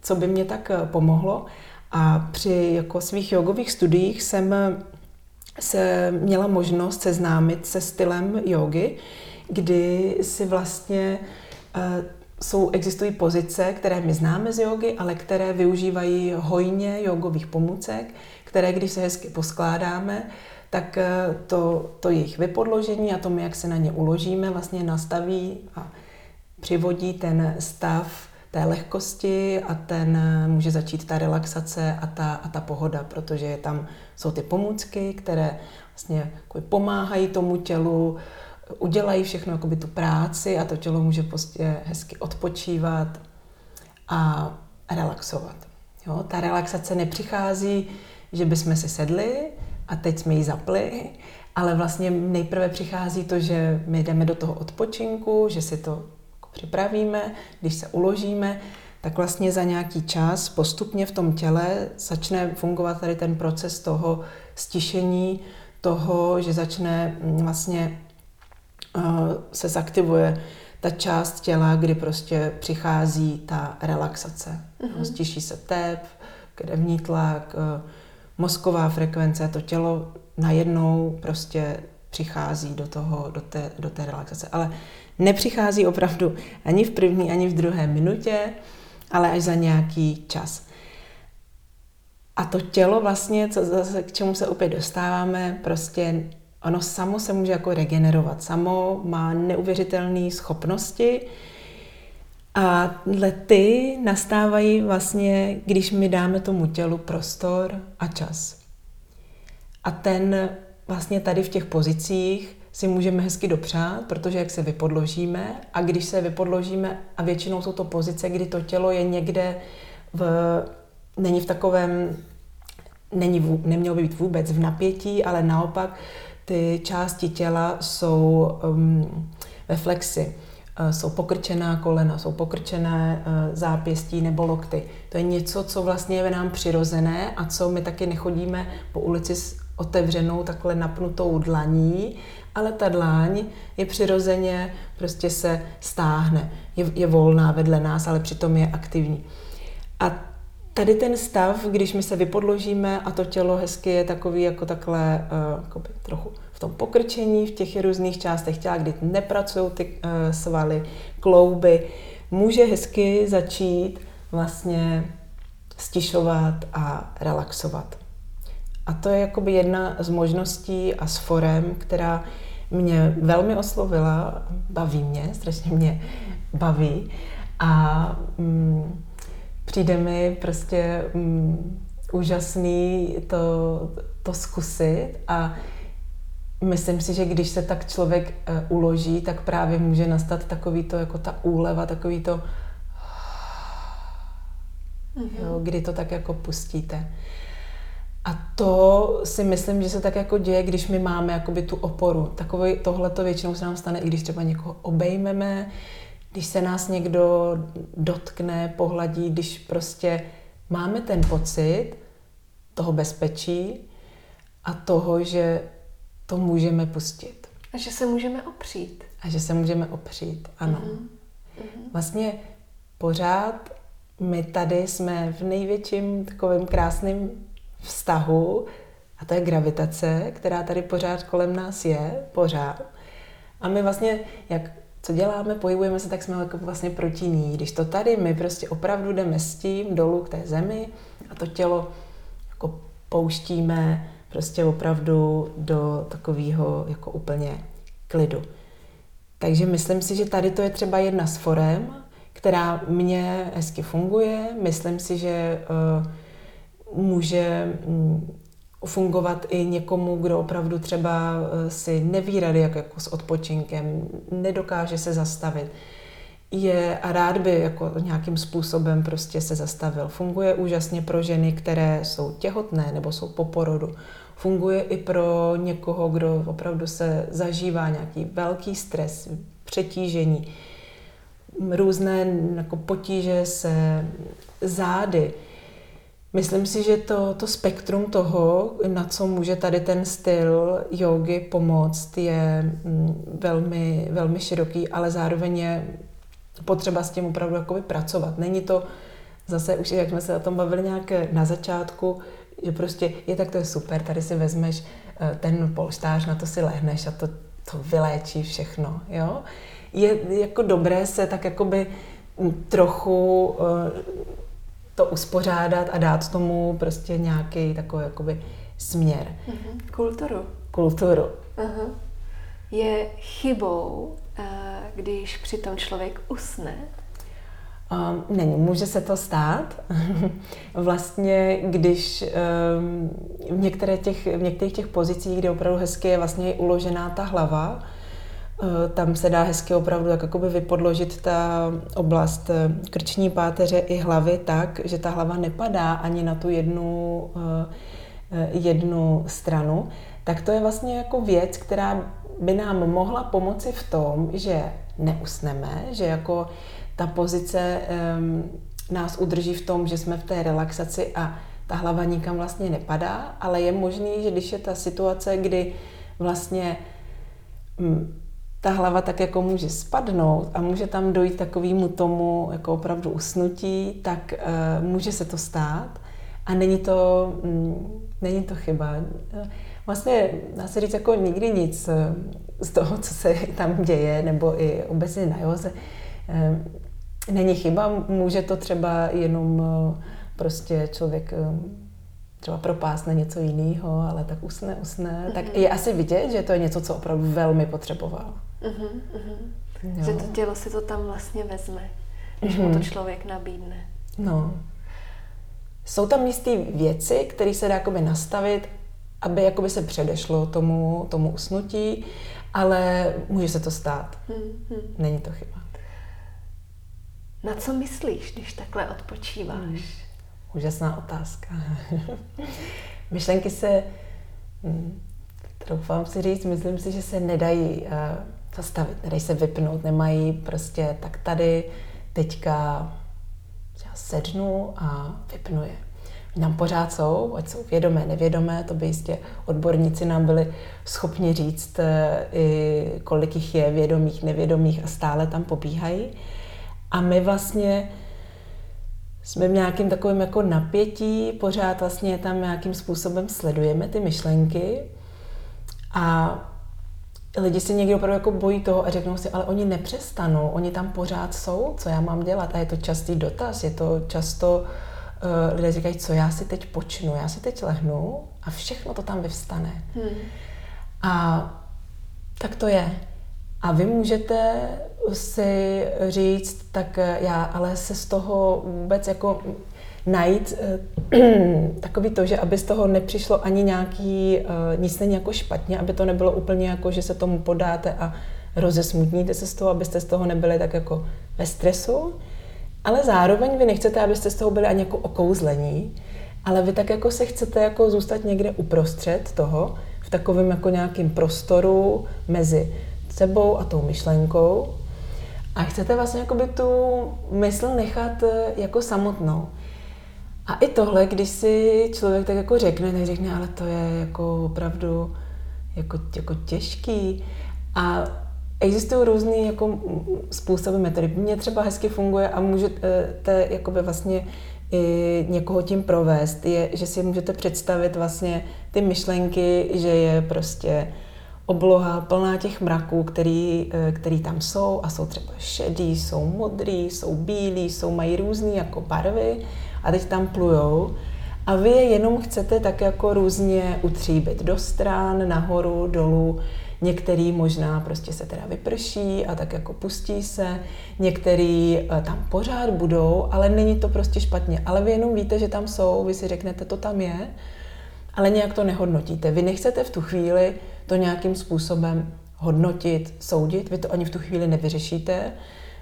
co by mě tak eh, pomohlo. A při jako svých jogových studiích jsem se měla možnost seznámit se stylem jogy, kdy si vlastně uh, jsou, existují pozice, které my známe z jogy, ale které využívají hojně jogových pomůcek, které když se hezky poskládáme, tak uh, to, to jejich vypodložení a to my, jak se na ně uložíme, vlastně nastaví a přivodí ten stav té lehkosti a ten může začít ta relaxace a ta, a ta pohoda, protože tam jsou ty pomůcky, které vlastně pomáhají tomu tělu, udělají všechno jakoby tu práci a to tělo může prostě hezky odpočívat a relaxovat. Jo? Ta relaxace nepřichází, že bychom si sedli a teď jsme ji zapli, ale vlastně nejprve přichází to, že my jdeme do toho odpočinku, že si to připravíme, když se uložíme, tak vlastně za nějaký čas postupně v tom těle začne fungovat tady ten proces toho stišení, toho, že začne mm, vlastně uh, se zaktivuje ta část těla, kdy prostě přichází ta relaxace. Mm-hmm. Stiší se tep, krevní tlak, uh, mozková frekvence, to tělo najednou prostě přichází do, toho, do, té, do té relaxace. Ale nepřichází opravdu ani v první, ani v druhé minutě, ale až za nějaký čas. A to tělo vlastně, co zase, k čemu se opět dostáváme, prostě ono samo se může jako regenerovat. Samo má neuvěřitelné schopnosti a lety nastávají vlastně, když my dáme tomu tělu prostor a čas. A ten vlastně tady v těch pozicích si můžeme hezky dopřát, protože jak se vypodložíme a když se vypodložíme a většinou jsou to pozice, kdy to tělo je někde v, není v takovém, není, nemělo by být vůbec v napětí, ale naopak ty části těla jsou um, ve flexi. Uh, jsou pokrčená kolena, jsou pokrčené uh, zápěstí nebo lokty. To je něco, co vlastně je nám přirozené a co my taky nechodíme po ulici s otevřenou takhle napnutou dlaní, ale ta dláň je přirozeně, prostě se stáhne, je, je volná vedle nás, ale přitom je aktivní. A tady ten stav, když my se vypodložíme a to tělo hezky je takový jako takhle uh, trochu v tom pokrčení, v těch různých částech těla, kdy nepracují ty uh, svaly, klouby, může hezky začít vlastně stišovat a relaxovat. A to je jakoby jedna z možností a z forem, která mě velmi oslovila, baví mě, strašně mě baví a mm, přijde mi prostě mm, úžasný to, to zkusit a myslím si, že když se tak člověk uh, uloží, tak právě může nastat takový to, jako ta úleva, takový to, mm-hmm. jo, kdy to tak jako pustíte. A to si myslím, že se tak jako děje, když my máme jakoby tu oporu. Takové tohle to většinou se nám stane, i když třeba někoho obejmeme, když se nás někdo dotkne, pohladí, když prostě máme ten pocit toho bezpečí a toho, že to můžeme pustit. A že se můžeme opřít. A že se můžeme opřít, ano. Mm-hmm. Vlastně pořád my tady jsme v největším takovém krásném vztahu, a to je gravitace, která tady pořád kolem nás je, pořád. A my vlastně, jak co děláme, pohybujeme se, tak jsme jako vlastně proti ní. Když to tady, my prostě opravdu jdeme s tím dolů k té zemi a to tělo jako pouštíme prostě opravdu do takového jako úplně klidu. Takže myslím si, že tady to je třeba jedna z forem, která mě hezky funguje. Myslím si, že uh, může um, fungovat i někomu, kdo opravdu třeba uh, si neví rady jako, jako s odpočinkem, nedokáže se zastavit je a rád by jako nějakým způsobem prostě se zastavil. Funguje úžasně pro ženy, které jsou těhotné nebo jsou po porodu. Funguje i pro někoho, kdo opravdu se zažívá nějaký velký stres, přetížení, různé jako potíže se zády. Myslím si, že to, to spektrum toho, na co může tady ten styl jogy pomoct, je mm, velmi, velmi široký, ale zároveň je potřeba s tím opravdu jakoby pracovat. Není to zase už, jak jsme se o tom bavili nějak na začátku, že prostě je tak to je super, tady si vezmeš eh, ten polštář, na to si lehneš a to, to vyléčí všechno, jo. Je jako dobré se tak jakoby trochu eh, to uspořádat a dát tomu prostě nějaký takový jakoby směr. Uh-huh. Kulturu. Kulturu. Uh-huh. Je chybou, eh, když přitom člověk usne, Um, není, může se to stát. vlastně, když um, v, některé těch, v některých těch pozicích, kde opravdu hezky je vlastně uložená ta hlava, tam se dá hezky opravdu jak jakoby vypodložit ta oblast eh, krční páteře i hlavy tak, že ta hlava nepadá ani na tu jednu, uh, jednu stranu, tak to je vlastně jako věc, která by nám mohla pomoci v tom, že neusneme, že jako ta pozice nás udrží v tom, že jsme v té relaxaci a ta hlava nikam vlastně nepadá, ale je možný, že když je ta situace, kdy vlastně um, ta hlava tak jako může spadnout a může tam dojít takovému tomu jako opravdu usnutí, tak uh, může se to stát a není to, um, není to chyba. Vlastně dá se říct jako nikdy nic eh, z toho, co se tam děje, nebo i obecně na joze, není chyba, může to třeba jenom eh, prostě člověk eh, třeba propást na něco jiného, ale tak usne, usne. Mm-hmm. Tak je asi vidět, že to je něco, co opravdu velmi potřeboval. Mm-hmm, mm-hmm. Že to tělo si to tam vlastně vezme, když mm-hmm. mu to mhm. člověk nabídne. No. Jsou tam jisté věci, které se dá jakoby nastavit, aby jakoby se předešlo tomu, tomu usnutí, ale může se to stát. Mm-hmm. Není to chyba. Na co myslíš, když takhle odpočíváš? Hmm. Úžasná otázka. Myšlenky se, hm, troufám si říct, myslím si, že se nedají uh, zastavit, nedají se vypnout, nemají prostě tak tady teďka já sednu a vypnu je. Nám pořád jsou, ať jsou vědomé, nevědomé, to by jistě odborníci nám byli schopni říct, uh, i kolik jich je vědomých, nevědomých a stále tam pobíhají. A my vlastně jsme v nějakém takovém jako napětí, pořád vlastně tam nějakým způsobem sledujeme ty myšlenky a lidi si někdy opravdu jako bojí toho a řeknou si, ale oni nepřestanou, oni tam pořád jsou, co já mám dělat a je to častý dotaz, je to často, uh, lidé říkají, co já si teď počnu, já si teď lehnu a všechno to tam vyvstane. Hmm. A tak to je. A vy můžete si říct, tak já ale se z toho vůbec jako najít uh, takový to, že aby z toho nepřišlo ani nějaký, uh, nic není jako špatně, aby to nebylo úplně jako, že se tomu podáte a rozesmutníte se z toho, abyste z toho nebyli tak jako ve stresu, ale zároveň vy nechcete, abyste z toho byli ani jako okouzlení, ale vy tak jako se chcete jako zůstat někde uprostřed toho, v takovém jako nějakým prostoru mezi sebou a tou myšlenkou a chcete vlastně jako by tu mysl nechat eh, jako samotnou. A i tohle, když si člověk tak jako řekne, tak řekne, ale to je jako opravdu jako, jako těžký. A existují různé jako způsoby metody. Mně třeba hezky funguje a můžete jakoby vlastně i někoho tím provést, je, že si můžete představit vlastně ty myšlenky, že je prostě obloha plná těch mraků, který, e, který tam jsou a jsou třeba šedý, jsou modrý, jsou bílí, jsou, mají různé jako barvy a teď tam plujou. A vy je jenom chcete tak jako různě utříbit do stran, nahoru, dolů, Některý možná prostě se teda vyprší a tak jako pustí se, některý eh, tam pořád budou, ale není to prostě špatně. Ale vy jenom víte, že tam jsou, vy si řeknete, to tam je, ale nějak to nehodnotíte. Vy nechcete v tu chvíli to nějakým způsobem hodnotit, soudit, vy to ani v tu chvíli nevyřešíte,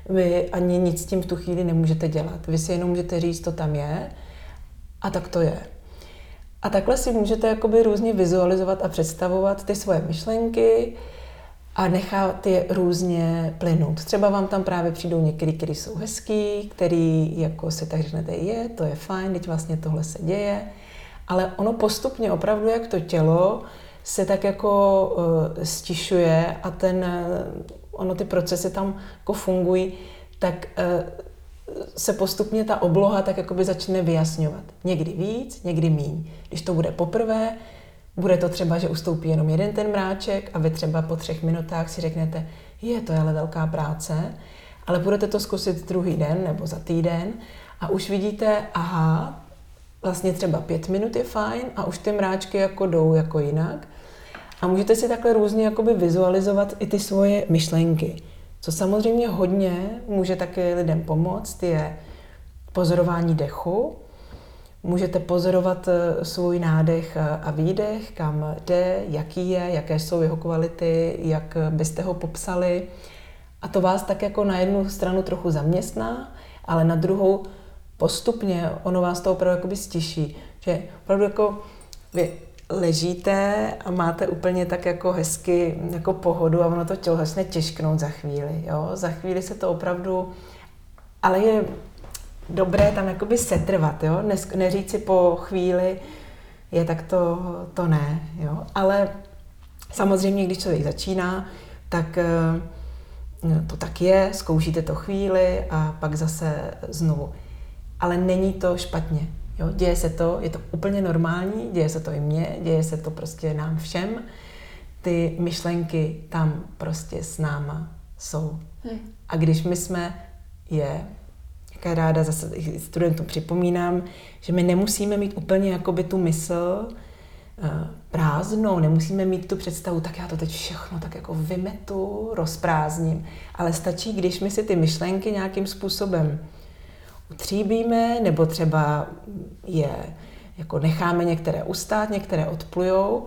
vy ani nic s tím v tu chvíli nemůžete dělat. Vy si jenom můžete říct, to tam je a tak to je. A takhle si můžete jakoby různě vizualizovat a představovat ty svoje myšlenky a nechat je různě plynout. Třeba vám tam právě přijdou některý, který jsou hezký, který jako si tak řeknete, je, to je fajn, teď vlastně tohle se děje, ale ono postupně opravdu, jak to tělo se tak jako uh, stišuje a ten, ono ty procesy tam jako fungují, tak uh, se postupně ta obloha tak jakoby začne vyjasňovat. Někdy víc, někdy míň. Když to bude poprvé, bude to třeba, že ustoupí jenom jeden ten mráček a vy třeba po třech minutách si řeknete, je, to ale velká práce, ale budete to zkusit druhý den nebo za týden a už vidíte, aha, vlastně třeba pět minut je fajn a už ty mráčky jako jdou jako jinak. A můžete si takhle různě jakoby vizualizovat i ty svoje myšlenky. Co samozřejmě hodně může taky lidem pomoct, je pozorování dechu. Můžete pozorovat eh, svůj nádech eh, a výdech, kam jde, jaký je, jaké jsou jeho kvality, jak byste ho popsali. A to vás tak jako na jednu stranu trochu zaměstná, ale na druhou postupně ono vás to opravdu jakoby stiší. Že opravdu jako vy ležíte a máte úplně tak jako hezky jako pohodu a ono to tělo začne těžknout za chvíli. Jo? Za chvíli se to opravdu, ale je dobré tam jakoby setrvat, jo? Ne, neříct si po chvíli, je tak to, to ne, jo? ale samozřejmě, když člověk začíná, tak eh, to tak je, zkoušíte to chvíli a pak zase znovu. Ale není to špatně. Jo, děje se to, je to úplně normální, děje se to i mně, děje se to prostě nám všem. Ty myšlenky tam prostě s náma jsou. Hmm. A když my jsme je, jaká ráda zase studentům připomínám, že my nemusíme mít úplně jakoby tu mysl uh, prázdnou, nemusíme mít tu představu, tak já to teď všechno tak jako vymetu, rozprázdním, ale stačí, když my si ty myšlenky nějakým způsobem utříbíme, nebo třeba je jako necháme některé ustát, některé odplujou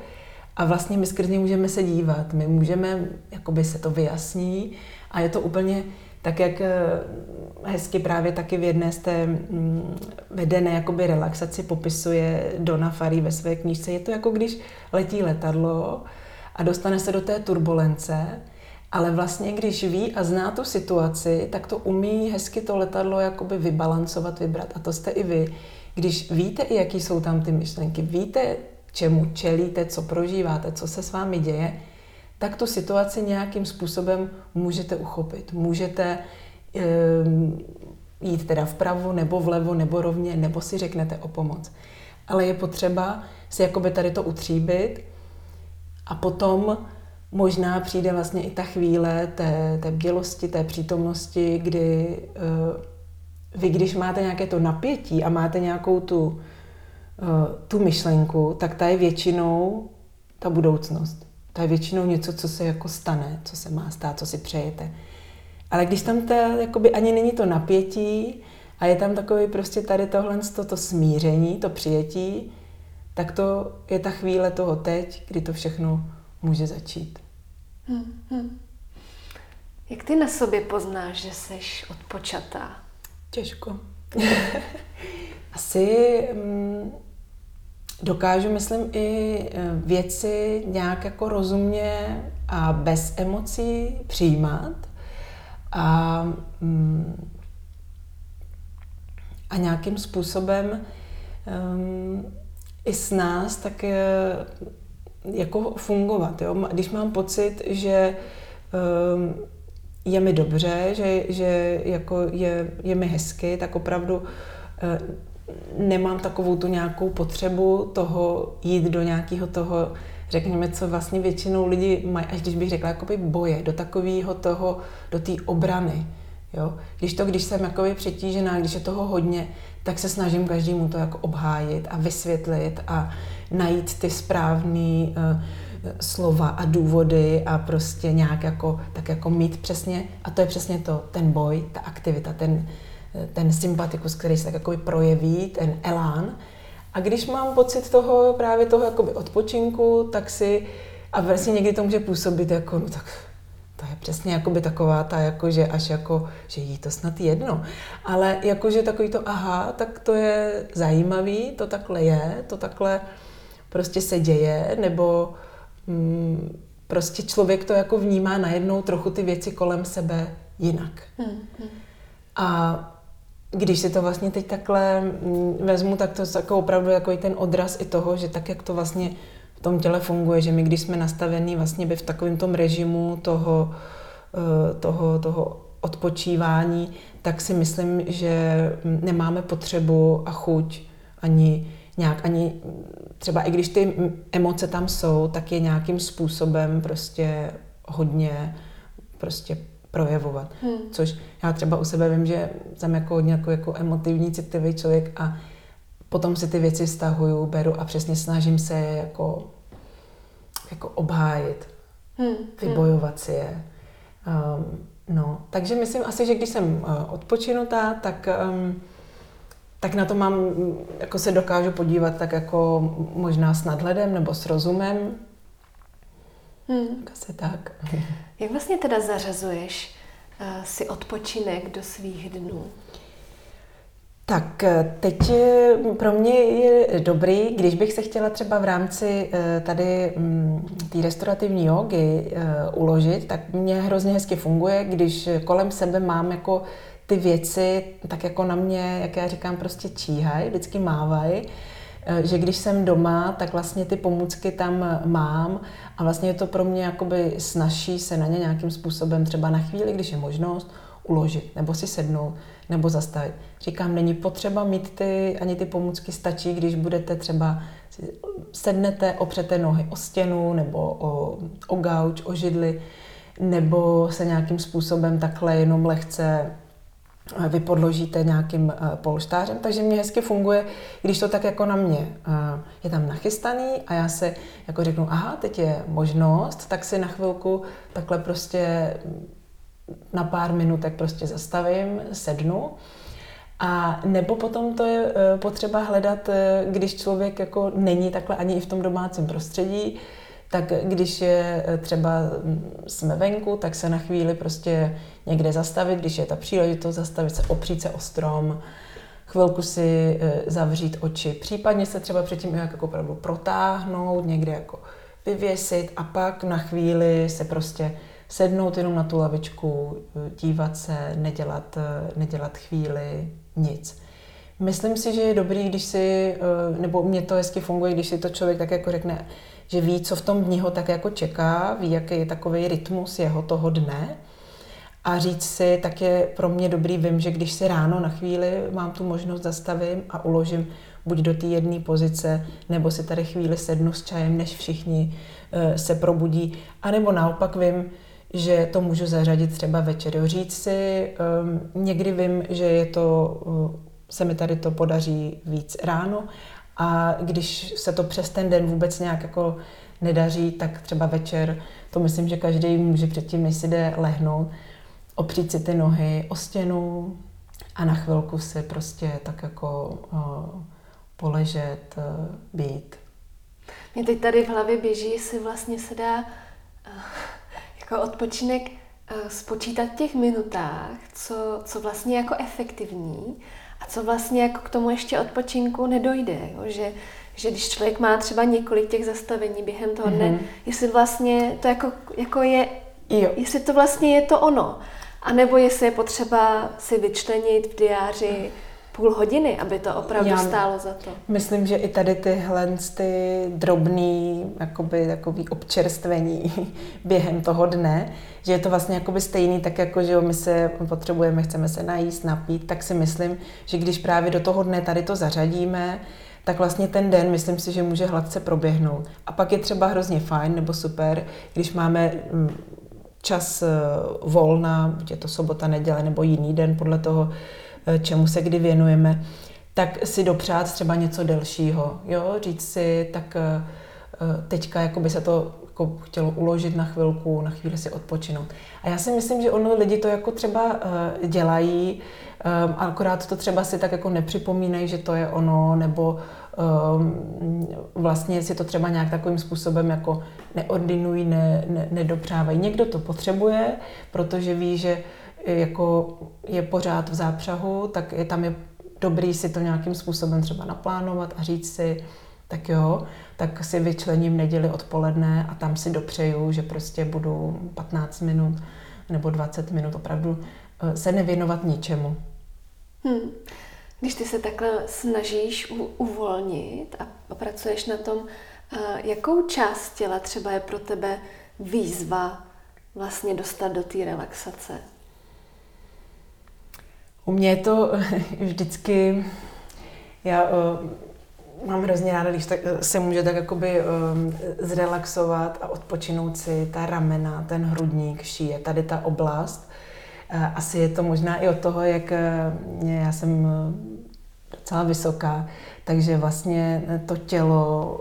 a vlastně my skrz ně můžeme se dívat, my můžeme, jakoby se to vyjasní a je to úplně tak, jak eh, hezky právě taky v jedné z té mm, vedené jakoby relaxaci popisuje Dona Farý ve své knížce. Je to jako když letí letadlo a dostane se do té turbulence ale vlastně, když ví a zná tu situaci, tak to umí hezky to letadlo jakoby vybalancovat, vybrat. A to jste i vy. Když víte, jaký jsou tam ty myšlenky, víte, čemu čelíte, co prožíváte, co se s vámi děje, tak tu situaci nějakým způsobem můžete uchopit. Můžete um, jít teda vpravo, nebo vlevo, nebo rovně, nebo si řeknete o pomoc. Ale je potřeba si jakoby tady to utříbit a potom možná přijde vlastně i ta chvíle té, té bdělosti, té přítomnosti, kdy uh, vy, když máte nějaké to napětí a máte nějakou tu, uh, tu myšlenku, tak ta je většinou ta budoucnost. To je většinou něco, co se jako stane, co se má stát, co si přejete. Ale když tam ta, jakoby ani není to napětí a je tam takový prostě tady tohle, to, to smíření, to přijetí, tak to je ta chvíle toho teď, kdy to všechno může začít. Hmm, hmm. Jak ty na sobě poznáš, že jsi odpočatá? Těžko. Asi mm, dokážu, myslím, i e, věci nějak jako rozumně a bez emocí přijímat a, mm, a nějakým způsobem um, i s nás tak je, jako fungovat. Jo? Když mám pocit, že um, je mi dobře, že, že jako je, je mi hezky, tak opravdu eh, nemám takovou tu nějakou potřebu toho jít do nějakého toho, řekněme, co vlastně většinou lidi mají, až když bych řekla, jakoby boje, do takového toho, do té obrany. Jo? Když to, když jsem jakoby přetížená, když je toho hodně, tak se snažím každému to jako obhájit a vysvětlit a najít ty správné uh, slova a důvody a prostě nějak jako, tak jako mít přesně, a to je přesně to, ten boj, ta aktivita, ten, ten sympatikus, který se tak jako projeví, ten elán. A když mám pocit toho, právě toho jakoby odpočinku, tak si, a vlastně někdy to může působit jako, no tak to je přesně jakoby taková ta, jako, že až jako, že jí to snad jedno. Ale jakože takový to aha, tak to je zajímavý, to takhle je, to takhle prostě se děje, nebo mm, prostě člověk to jako vnímá najednou trochu ty věci kolem sebe jinak. Hmm, hmm. A když si to vlastně teď takhle mm, vezmu, tak to je jako opravdu jako ten odraz i toho, že tak, jak to vlastně v tom těle funguje, že my, když jsme nastavení vlastně by v takovém tom režimu toho, eh, toho, toho odpočívání, tak si myslím, že nemáme potřebu a chuť ani nějak ani třeba i když ty emoce tam jsou, tak je nějakým způsobem prostě hodně prostě projevovat. Hmm. Což já třeba u sebe vím, že jsem jako hodně jako, jako emotivní, citlivý člověk a potom si ty věci vztahuju, beru a přesně snažím se je jako, jako obhájit, hmm. vybojovat si je. Um, no, takže myslím asi, že když jsem uh, odpočinutá, tak um, tak na to mám, jako se dokážu podívat tak jako možná s nadhledem nebo s rozumem. Hmm. Asi tak. Jak vlastně teda zařazuješ uh, si odpočinek do svých dnů? Tak eh, teď eh, pro mě je dobrý, když bych se chtěla třeba v rámci tady mm, té restaurativní jogy uložit, tak mě hrozně hezky funguje, když kolem sebe mám jako ty věci tak jako na mě, jak já říkám, prostě číhají, vždycky mávají eh, že když jsem doma, tak vlastně ty pomůcky tam mám a vlastně je to pro mě jakoby snaží se na ně nějakým způsobem třeba na chvíli, když je možnost, uložit, nebo si sednout, nebo zastavit. Říkám, není potřeba mít ty, ani ty pomůcky, stačí, když budete třeba sednete, opřete nohy o stěnu, nebo o, o gauč, o židli, nebo se nějakým způsobem takhle jenom lehce vy podložíte nějakým eh, polštářem, takže mě hezky funguje, když to tak jako na mě eh, je tam nachystaný a já se jako řeknu, aha, teď je možnost, tak si na chvilku takhle prostě na pár minutek prostě zastavím, sednu. A nebo potom to je eh, potřeba hledat, když člověk jako není takhle ani i v tom domácím prostředí, tak když je třeba mm, jsme venku, tak se na chvíli prostě někde zastavit, když je ta příležitost zastavit se, opřít se o strom, chvilku si zavřít oči, případně se třeba předtím jako opravdu protáhnout, někde jako vyvěsit a pak na chvíli se prostě sednout jenom na tu lavičku, dívat se, nedělat, nedělat chvíli nic. Myslím si, že je dobrý, když si, nebo mě to hezky funguje, když si to člověk tak jako řekne, že ví, co v tom dní ho tak jako čeká, ví, jaký je takový rytmus jeho toho dne a říct si, tak je pro mě dobrý, vím, že když si ráno na chvíli mám tu možnost zastavím a uložím buď do té jedné pozice, nebo si tady chvíli sednu s čajem, než všichni uh, se probudí, anebo naopak vím, že to můžu zařadit třeba večer. Říct si, um, někdy vím, že je to, uh, se mi tady to podaří víc ráno, A když se to přes ten den vůbec nějak jako nedaří, tak třeba večer, to myslím, že každý může předtím, než si jde lehnout, opřít si ty nohy o stěnu a na chvilku si prostě tak jako uh, poležet, uh, být. Mě teď tady v hlavě běží, jestli vlastně se dá uh, jako odpočinek uh, spočítat v těch minutách, co, co vlastně jako efektivní a co vlastně jako k tomu ještě odpočinku nedojde. Jo? Že, že když člověk má třeba několik těch zastavení během toho dne, mm-hmm. jestli vlastně to jako, jako je, jo. jestli to vlastně je to ono. A nebo jestli je potřeba si vyčlenit v diáři půl hodiny, aby to opravdu Já stálo za to. Myslím, že i tady tyhle ty drobný jakoby, takový občerstvení během toho dne, že je to vlastně jakoby stejný, tak jako, že my se potřebujeme, chceme se najíst, napít, tak si myslím, že když právě do toho dne tady to zařadíme, tak vlastně ten den, myslím si, že může hladce proběhnout. A pak je třeba hrozně fajn nebo super, když máme mm, čas eh, volna, buď je to sobota, neděle nebo jiný den, podle toho, čemu se kdy věnujeme, tak si dopřát třeba něco delšího, jo, říct si, tak eh, teďka jako by se to jako chtělo uložit na chvilku, na chvíli si odpočinout. A já si myslím, že ono lidi to jako třeba dělají, akorát to třeba si tak jako nepřipomínají, že to je ono, nebo vlastně si to třeba nějak takovým způsobem jako neordinují, ne, ne, nedopřávají. Někdo to potřebuje, protože ví, že jako je pořád v zápřahu, tak je, tam je dobrý si to nějakým způsobem třeba naplánovat a říct si, tak jo, tak si vyčlením neděli odpoledne a tam si dopřeju, že prostě budu 15 minut nebo 20 minut opravdu eh, se nevěnovat ničemu. Hmm. Když ty se takhle snažíš u, uvolnit a pracuješ na tom, uh, jakou část těla třeba je pro tebe výzva vlastně dostat do té relaxace? U mě je to vždycky, já uh, mám hrozně ráda, když tak, eh, se může tak jakoby um, zrelaxovat a odpočinout si ta ramena, ten hrudník, šíje, tady ta oblast. Uh, asi je to možná i od toho, jak uh, já jsem docela vysoká, takže vlastně to tělo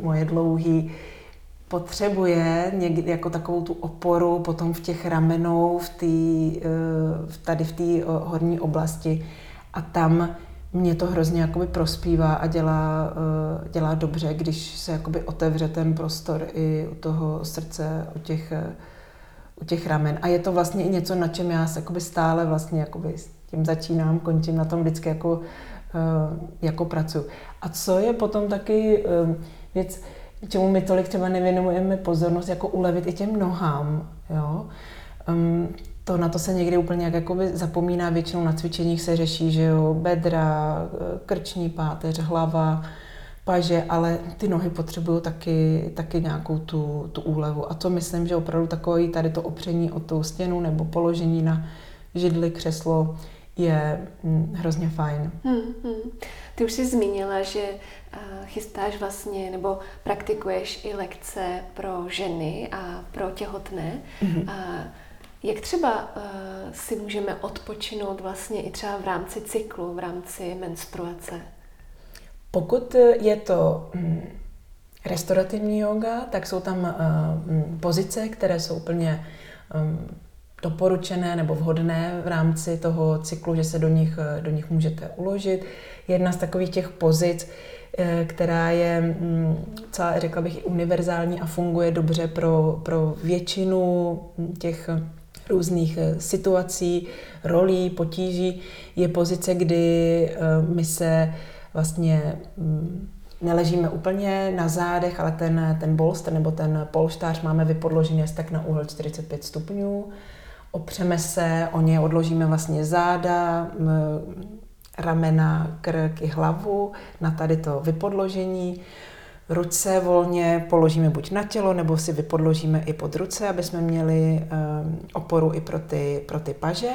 moje dlouhý potřebuje někdy jako takovou tu oporu potom v těch ramenou, v tý, tady v té horní oblasti a tam mě to hrozně jakoby prospívá a dělá, eh, dělá dobře, když se jakoby otevře ten prostor i u toho srdce, u těch, eh, u těch ramen. A je to vlastně i něco, na čem já se jakoby stále vlastně jakoby s tím začínám, končím na tom vždycky jako, eh, jako pracuji. A co je potom taky věc, čemu my tolik třeba nevěnujeme pozornost, jako ulevit i těm nohám, jo? Um, to na to se někdy úplně jak jakoby zapomíná, většinou na cvičeních se řeší, že jo, bedra, krční páteř, hlava, paže, ale ty nohy potřebují taky, taky nějakou tu, tu úlevu. A to myslím, že opravdu takový tady to opření o tou stěnu nebo položení na židli, křeslo je hm, hrozně fajn. Hmm, hmm. Ty už jsi zmínila, že chystáš vlastně nebo praktikuješ i lekce pro ženy a pro těhotné. Hmm. Uh, jak třeba uh, si můžeme odpočinout vlastně i třeba v rámci cyklu, v rámci menstruace? Pokud je to hm, restaurativní yoga, tak jsou tam uh, pozice, které jsou úplně um, doporučené nebo vhodné v rámci toho cyklu, že se do nich, do nich můžete uložit. Jedna z takových těch pozic, která je hm, celá, řekla bych, univerzální a funguje dobře pro, pro většinu těch různých eh, situací, rolí, potíží, je pozice, kdy eh, my se vlastně mm, neležíme úplně na zádech, ale ten, ten bolster nebo ten polštář máme vypodložený asi tak na úhel 45 stupňů. Opřeme se, o ně odložíme vlastně záda, ramena, krk i hlavu na tady to vypodložení. Ruce volně položíme buď na tělo, nebo si vypodložíme i pod ruce, aby jsme měli um, oporu i pro ty, pro ty paže.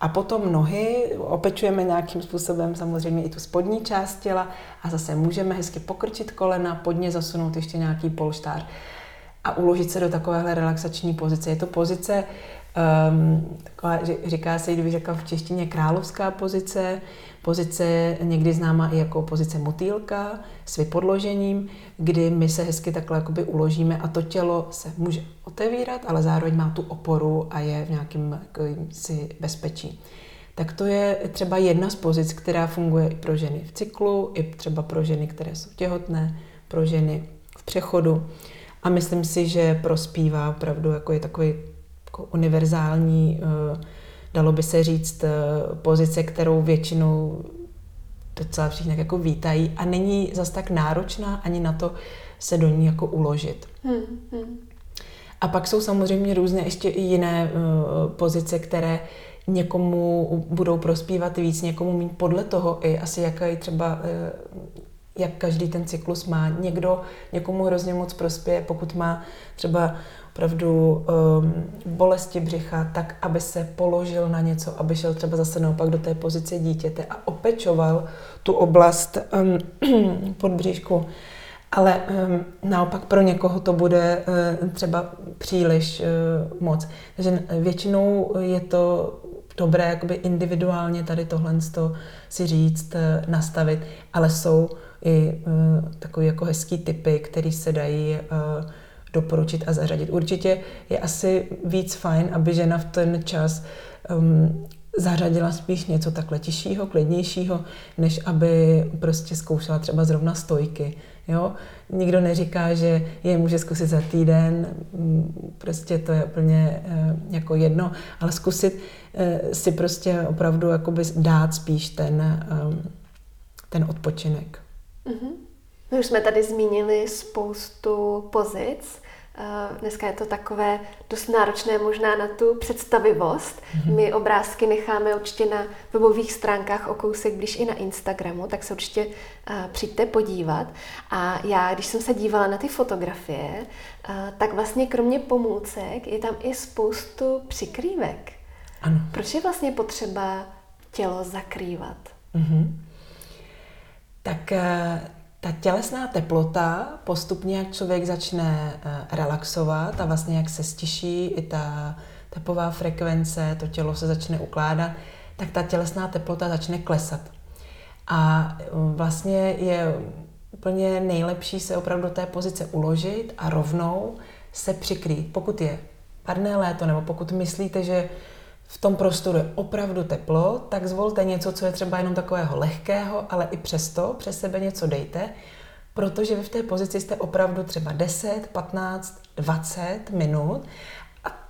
A potom nohy opečujeme nějakým způsobem samozřejmě i tu spodní část těla a zase můžeme hezky pokrčit kolena, pod ně zasunout ještě nějaký polštář a uložit se do takovéhle relaxační pozice. Je to pozice, um, taková, říká se, kdyby řekla v češtině královská pozice, pozice někdy známá i jako pozice motýlka s vypodložením, kdy my se hezky takhle jakoby uložíme a to tělo se může otevírat, ale zároveň má tu oporu a je v nějakém si bezpečí. Tak to je třeba jedna z pozic, která funguje i pro ženy v cyklu, i třeba pro ženy, které jsou těhotné, pro ženy v přechodu. A myslím si, že prospívá opravdu jako je takový jako univerzální, eh, dalo by se říct, eh, pozice, kterou většinou docela všichni jako vítají a není zas tak náročná ani na to se do ní jako uložit. Hmm, hmm. A pak jsou samozřejmě různé ještě i jiné uh, pozice, které někomu budou prospívat víc, někomu mít podle toho i asi jaký třeba uh, jak každý ten cyklus má. Někdo, někomu hrozně moc prospěje, pokud má třeba opravdu um, bolesti břicha, tak aby se položil na něco, aby šel třeba zase naopak do té pozice dítěte a opečoval tu oblast um, pod bříšku. Ale um, naopak pro někoho to bude uh, třeba příliš uh, moc. Takže většinou je to dobré jakoby individuálně tady tohle si říct, uh, nastavit, ale jsou i uh, takový jako hezký typy, které se dají uh, doporučit a zařadit. Určitě je asi víc fajn, aby žena v ten čas um, zařadila spíš něco takhle tiššího, klidnějšího, než aby prostě zkoušela třeba zrovna stojky. Jo? Nikdo neříká, že je může zkusit za týden, prostě to je úplně uh, jako jedno, ale zkusit uh, si prostě opravdu jakoby dát spíš ten, um, ten odpočinek. Mm-hmm. My už jsme tady zmínili spoustu pozic. Dneska je to takové dost náročné možná na tu představivost. Mm-hmm. My obrázky necháme určitě na webových stránkách o kousek blíž i na Instagramu, tak se určitě přijďte podívat. A já, když jsem se dívala na ty fotografie, tak vlastně kromě pomůcek je tam i spoustu přikrývek. Ano. Proč je vlastně potřeba tělo zakrývat? Mm-hmm. Tak eh, ta tělesná teplota postupně, jak člověk začne eh, relaxovat a vlastně jak se stiší i ta tepová frekvence, to tělo se začne ukládat, tak ta tělesná teplota začne klesat. A eh, vlastně je úplně nejlepší se opravdu do té pozice uložit a rovnou se přikrýt. Pokud je padné léto, nebo pokud myslíte, že v tom prostoru je opravdu teplo, tak zvolte něco, co je třeba jenom takového lehkého, ale i přesto přes sebe něco dejte, protože vy v té pozici jste opravdu třeba 10, 15, 20 minut a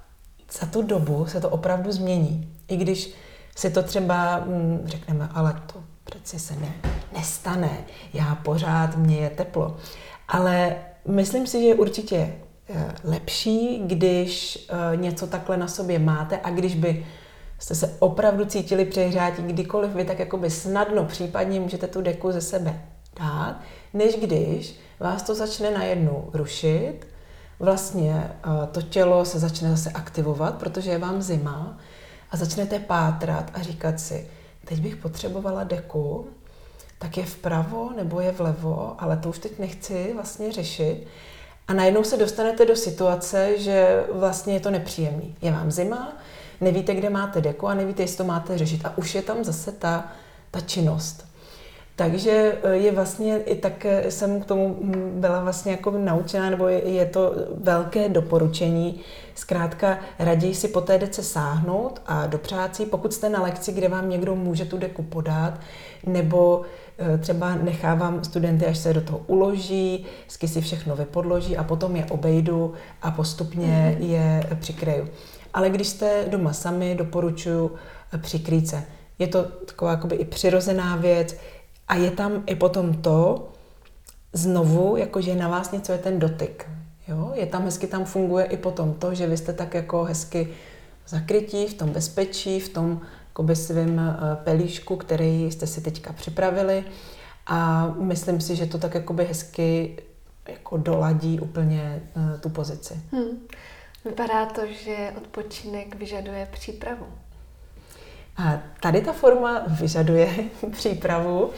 za tu dobu se to opravdu změní. I když si to třeba hm, řekneme, ale to přeci se ne, nestane, já pořád, mě je teplo. Ale myslím si, že je určitě lepší, když eh, něco takhle na sobě máte a když by jste se opravdu cítili přehřátí kdykoliv vy tak jakoby snadno případně můžete tu deku ze sebe dát, než když vás to začne najednou rušit, vlastně eh, to tělo se začne zase aktivovat, protože je vám zima a začnete pátrat a říkat si, teď bych potřebovala deku, tak je vpravo nebo je vlevo, ale to už teď nechci vlastně řešit. A najednou se dostanete do situace, že vlastně je to nepříjemný. Je vám zima, nevíte, kde máte deku a nevíte, jestli to máte řešit. A už je tam zase ta, ta činnost. Takže eh, je vlastně i tak eh, jsem k tomu hm, byla vlastně jako naučená, nebo je, je to velké doporučení. Zkrátka raději si po té dece sáhnout a dopřát si, pokud jste na lekci, kde vám někdo může tu deku podat, nebo třeba nechávám studenty, až se do toho uloží, vždycky si všechno vypodloží a potom je obejdu a postupně mm-hmm. je přikryju. Ale když jste doma sami, doporučuji eh, přikrýt se. Je to taková jakoby i přirozená věc a je tam i potom to, znovu, jakože na vás něco je ten dotyk. Jo? Je tam hezky, tam funguje i potom to, že vy jste tak jako hezky zakrytí, v tom bezpečí, v tom jakoby svým eh, pelíšku, který jste si teďka připravili a myslím si, že to tak jakoby hezky jako doladí úplně uh, tu pozici. Hmm. Vypadá to, že odpočinek vyžaduje přípravu. A tady ta forma vyžaduje přípravu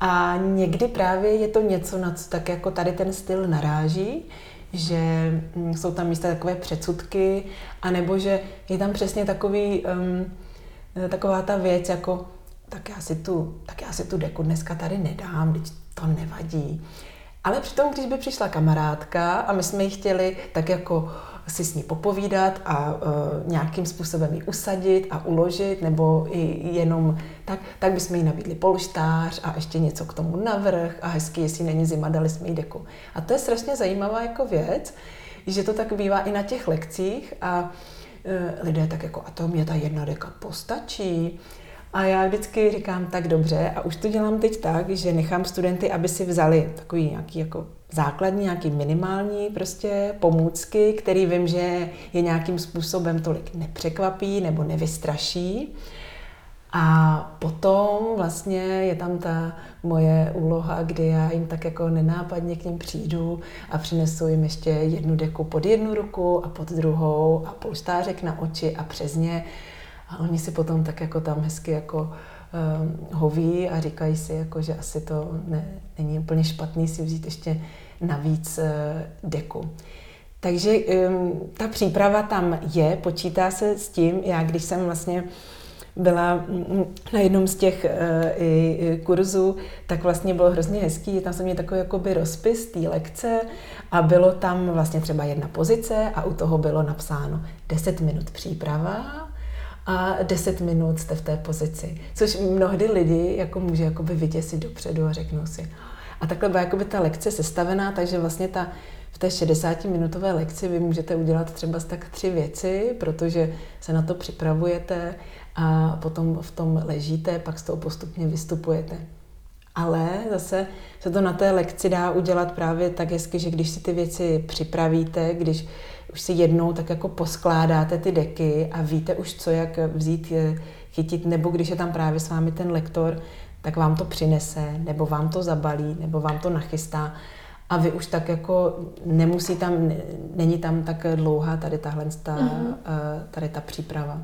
a někdy právě je to něco, na co tak jako tady ten styl naráží, že mm, jsou tam místa takové předsudky, anebo že je tam přesně takový, um, taková ta věc, jako tak já, si tu, tak já si tu deku dneska tady nedám, teď to nevadí. Ale přitom, když by přišla kamarádka a my jsme ji chtěli tak jako si s ní popovídat a uh, nějakým způsobem ji usadit a uložit, nebo i jenom tak, tak bychom jí nabídli polštář a ještě něco k tomu navrh a hezky, jestli není zima, dali jsme jí deku. A to je strašně zajímavá jako věc, že to tak bývá i na těch lekcích a lidé tak jako, a to mě ta jedna deka postačí. A já vždycky říkám, tak dobře, a už to dělám teď tak, že nechám studenty, aby si vzali takový nějaký jako základní, nějaký minimální prostě pomůcky, který vím, že je nějakým způsobem tolik nepřekvapí nebo nevystraší. A potom vlastně je tam ta moje úloha, kdy já jim tak jako nenápadně k ním přijdu a přinesu jim ještě jednu deku pod jednu ruku a pod druhou a polštářek na oči a přes ně a oni si potom tak jako tam hezky jako um, hoví a říkají si, jako, že asi to ne, není úplně špatný si vzít ještě navíc uh, deku. Takže um, ta příprava tam je, počítá se s tím. Já když jsem vlastně byla mm, na jednom z těch uh, i, kurzů, tak vlastně bylo hrozně hezký. Tam jsem měl takový jakoby rozpis té lekce a bylo tam vlastně třeba jedna pozice a u toho bylo napsáno 10 minut příprava, a 10 minut jste v té pozici. Což mnohdy lidi jako může jakoby vyděsit dopředu a řeknou si. A takhle byla jakoby ta lekce sestavená, takže vlastně ta, v té 60-minutové lekci vy můžete udělat třeba tak tři věci, protože se na to připravujete a potom v tom ležíte, pak z toho postupně vystupujete. Ale zase se to na té lekci dá udělat právě tak hezky, že když si ty věci připravíte, když už si jednou tak jako poskládáte ty deky a víte už, co jak vzít, chytit, nebo když je tam právě s vámi ten lektor, tak vám to přinese, nebo vám to zabalí, nebo vám to nachystá a vy už tak jako nemusí tam, není tam tak dlouhá tady tahle ta, mm-hmm. tady ta příprava.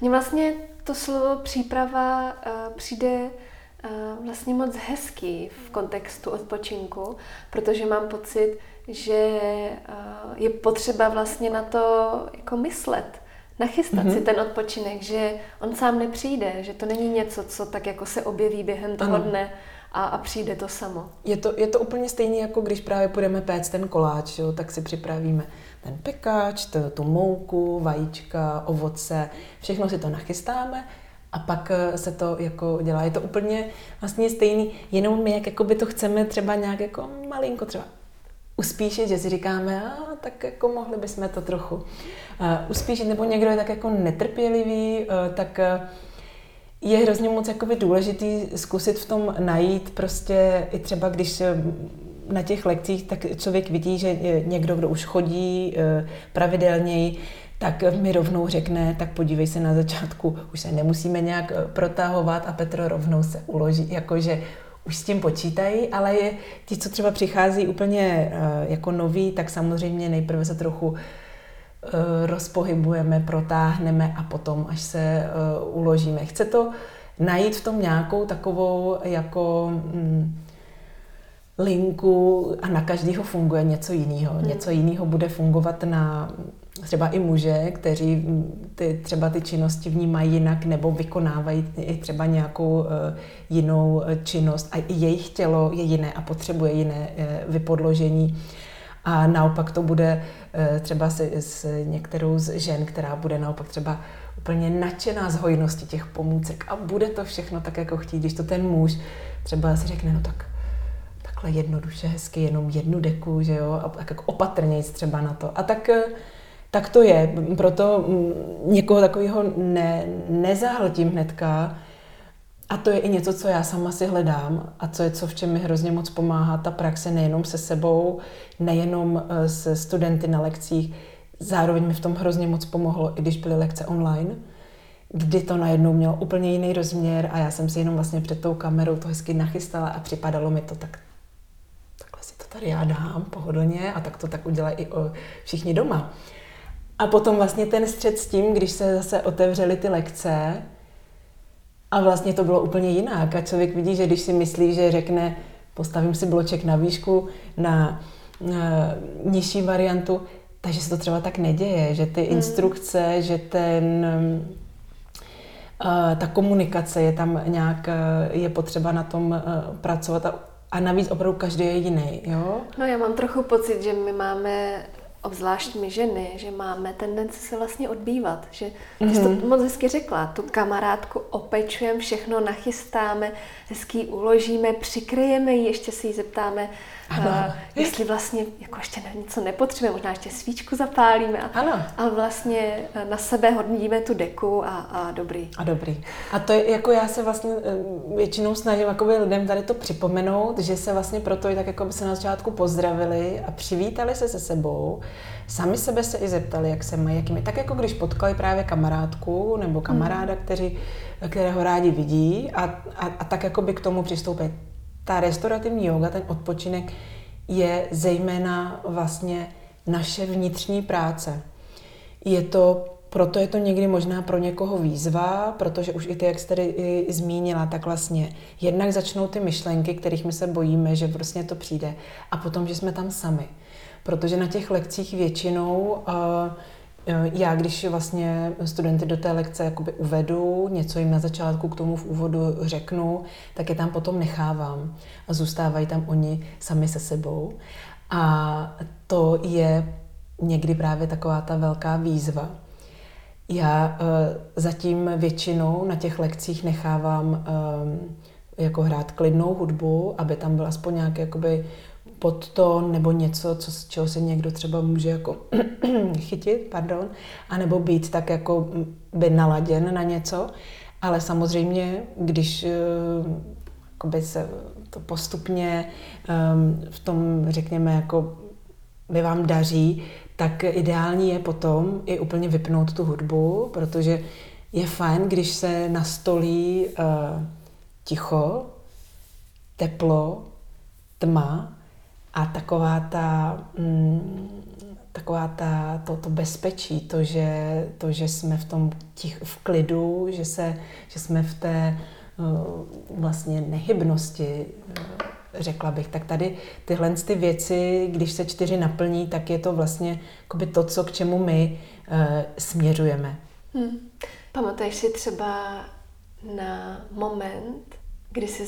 Mně vlastně to slovo příprava eh, přijde eh, vlastně moc hezký v kontextu odpočinku, protože mám pocit, že eh, je potřeba vlastně na to jako myslet, nachystat mm-hmm. si ten odpočinek, že on sám nepřijde, že to není něco, co tak jako se objeví během toho ano. dne a, a přijde to samo. Je to, je to úplně stejné, jako když právě půjdeme péct ten koláč, jo, tak si připravíme ten pekáč, to, tu mouku, vajíčka, ovoce, všechno si to nachystáme a pak eh, se to jako dělá. Je to úplně vlastně stejný, jenom my jak jako by to chceme třeba nějak jako malinko třeba uspíšit, že si říkáme, a tak jako mohli bychom to trochu uh, uspíšit, nebo někdo je tak jako netrpělivý, uh, tak je hrozně moc jakoby důležitý zkusit v tom najít prostě i třeba, když na těch lekcích, tak člověk vidí, že někdo, kdo už chodí pravidelněji, tak mi rovnou řekne, tak podívej se na začátku, už se nemusíme nějak protahovat a Petro rovnou se uloží, jakože už s tím počítají, ale je, ti, co třeba přichází úplně jako noví, tak samozřejmě nejprve se trochu rozpohybujeme, protáhneme a potom, až se uložíme. Chce to najít v tom nějakou takovou jako mm, linku a na každého funguje něco jiného. Hmm. Něco jiného bude fungovat na třeba i muže, kteří ty, třeba ty činnosti vnímají jinak nebo vykonávají i třeba nějakou uh, jinou eh, činnost a i jejich tělo je jiné a potřebuje jiné uh, vypodložení. A naopak to bude uh, třeba s, s některou z žen, která bude naopak třeba úplně nadšená z hojnosti těch pomůcek a bude to všechno tak, jako chtít, když to ten muž třeba si řekne, no tak takhle jednoduše, hezky, jenom jednu deku, že jo, a tak jako třeba na to. A tak tak to je. Proto mm, někoho takového ne, nezahltím hnedka. A to je i něco, co já sama si hledám a co je co, v čem mi hrozně moc pomáhá ta praxe nejenom se sebou, nejenom eh, se studenty na lekcích. Zároveň mi v tom hrozně moc pomohlo, i když byly lekce online, kdy to najednou mělo úplně jiný rozměr a já jsem si jenom vlastně před tou kamerou to hezky nachystala a připadalo mi to tak, tady já dám pohodlně a tak to tak udělají i všichni doma. A potom vlastně ten střed s tím, když se zase otevřely ty lekce a vlastně to bylo úplně jinak. A člověk vidí, že když si myslí, že řekne, postavím si bloček na výšku na uh, nižší variantu, takže se to třeba tak neděje, že ty hmm. instrukce, že ten uh, ta komunikace je tam nějak, uh, je potřeba na tom uh, pracovat a, a navíc opravdu každý je jiný, jo? No já mám trochu pocit, že my máme obzvlášť my ženy, že máme tendenci se vlastně odbývat. Že, mm-hmm. jsi to mhm. moc hezky řekla, tu kamarádku opečujeme, všechno nachystáme, hezky uložíme, přikryjeme ji, ještě si ji zeptáme, ano. Uh, jestli vlastně jako ještě něco nepotřebujeme, možná ještě svíčku zapálíme a, ano. a vlastně eh, na sebe hodníme tu deku a, a dobrý. A dobrý. A to je, jako já se vlastně eh, většinou snažím jakoby lidem tady to připomenout, že se vlastně proto i tak jako by se na začátku pozdravili a přivítali se se sebou, sami sebe se i zeptali, jak se mají, jakými. Tak jako když potkali právě kamarádku nebo kamaráda, hmm. kteří, kterého rádi vidí a, a, a tak jako by k tomu přistoupit ta restaurativní yoga, ten odpočinek, je zejména vlastně naše vnitřní práce. Je to, proto je to někdy možná pro někoho výzva, protože už i ty, jak jste tady zmínila, tak vlastně jednak začnou ty myšlenky, kterých my se bojíme, že vlastně to přijde, a potom, že jsme tam sami. Protože na těch lekcích většinou uh, já, když vlastně studenty do té lekce jakoby uvedu, něco jim na začátku k tomu v úvodu řeknu, tak je tam potom nechávám a zůstávají tam oni sami se sebou. A to je někdy právě taková ta velká výzva. Já uh, zatím většinou na těch lekcích nechávám um, jako hrát klidnou hudbu, aby tam byl aspoň nějaký jakoby podton nebo něco, co, z čeho se někdo třeba může jako chytit, pardon, anebo být tak jako by naladěn na něco. Ale samozřejmě, když uh, se to postupně um, v tom, řekněme, jako by vám daří, tak ideální je potom i úplně vypnout tu hudbu, protože je fajn, když se nastolí uh, ticho, teplo, tma a taková ta, mm, taková ta, to, to bezpečí, to že, to, že jsme v tom tich, v klidu, že, se, že jsme v té uh, vlastně nehybnosti, uh, řekla bych. Tak tady tyhle ty věci, když se čtyři naplní, tak je to vlastně to, co k čemu my uh, směřujeme. Hmm. Pamatuješ si třeba na moment, kdy jsi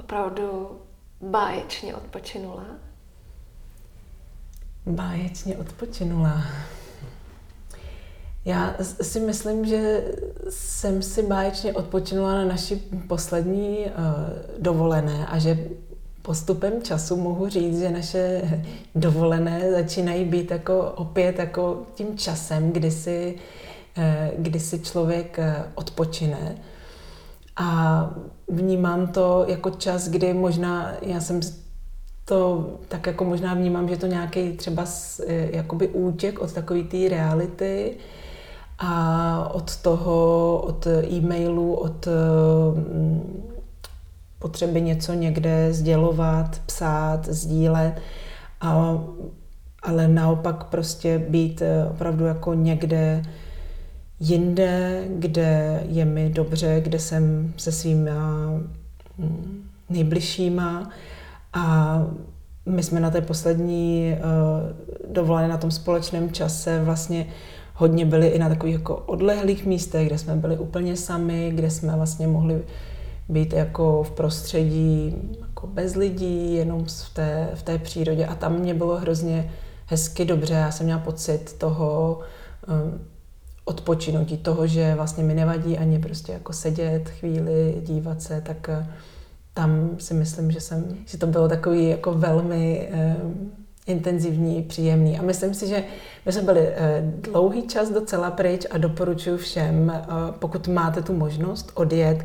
opravdu báječně odpočinula? Báječně odpočinula. Já si myslím, že jsem si báječně odpočinula na naší poslední uh, dovolené a že postupem času mohu říct, že naše dovolené začínají být jako opět jako tím časem, kdy si, uh, kdy si člověk uh, odpočine. A vnímám to jako čas, kdy možná já jsem to tak jako možná vnímám, že to nějaký třeba e, jakoby útěk od takové té reality a od toho, od e-mailu, od mm, potřeby něco někde sdělovat, psát, sdílet, a, ale naopak prostě být e, opravdu jako někde jinde, kde je mi dobře, kde jsem se svýma mm, nejbližšíma a my jsme na té poslední uh, dovolené na tom společném čase vlastně hodně byli i na takových jako odlehlých místech, kde jsme byli úplně sami, kde jsme vlastně mohli být jako v prostředí jako bez lidí, jenom v té, v té přírodě a tam mě bylo hrozně hezky dobře. Já jsem měla pocit toho um, odpočinutí, toho, že vlastně mi nevadí ani prostě jako sedět chvíli, dívat se, tak uh, tam si myslím, že, jsem, že to bylo takový jako velmi eh, intenzivní, příjemný. A myslím si, že my jsme byli eh, dlouhý čas docela pryč a doporučuji všem, eh, pokud máte tu možnost odjet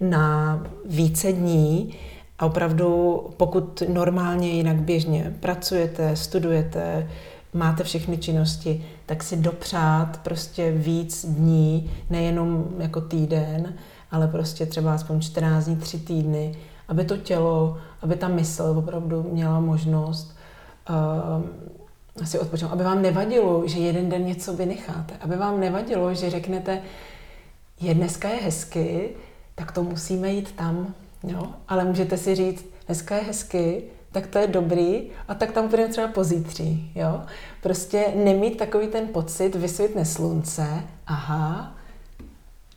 na více dní, a opravdu, pokud normálně jinak běžně pracujete, studujete, máte všechny činnosti, tak si dopřát prostě víc dní, nejenom jako týden, ale prostě třeba aspoň 14 dní, 3 týdny, aby to tělo, aby ta mysl opravdu měla možnost uh, si odpočinout, aby vám nevadilo, že jeden den něco vynecháte, aby vám nevadilo, že řeknete, je dneska je hezky, tak to musíme jít tam, jo? ale můžete si říct, dneska je hezky, tak to je dobrý a tak tam budeme třeba pozítří, jo. Prostě nemít takový ten pocit, vysvětne slunce, aha,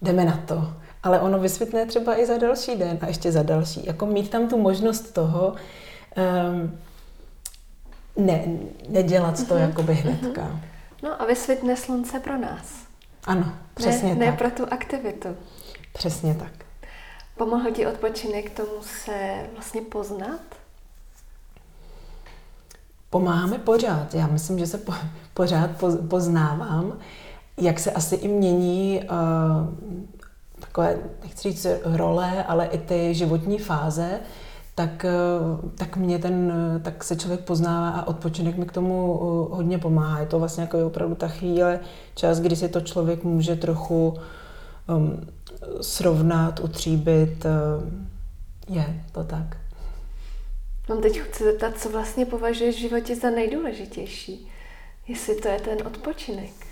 jdeme na to. Ale ono vysvětne třeba i za další den a ještě za další. Jako mít tam tu možnost toho, um, ne, nedělat to uh-huh. jakoby hnedka. Uh-huh. No a vysvětne slunce pro nás. Ano, přesně ne, tak. Ne pro tu aktivitu. Přesně tak. Pomohl ti odpočinek tomu se vlastně poznat? Pomáháme pořád. Já myslím, že se po, pořád poznávám, jak se asi i mění uh, takové, nechci říct role, ale i ty životní fáze, tak, eh, tak mě ten, tak se člověk poznává a odpočinek mi k tomu eh, hodně pomáhá. Je to vlastně jako opravdu ta chvíle, čas, kdy si to člověk může trochu um, srovnat, utříbit. Um, je to tak. Mám teď chci zeptat, co vlastně považuješ v životě za nejdůležitější? Jestli to je ten odpočinek.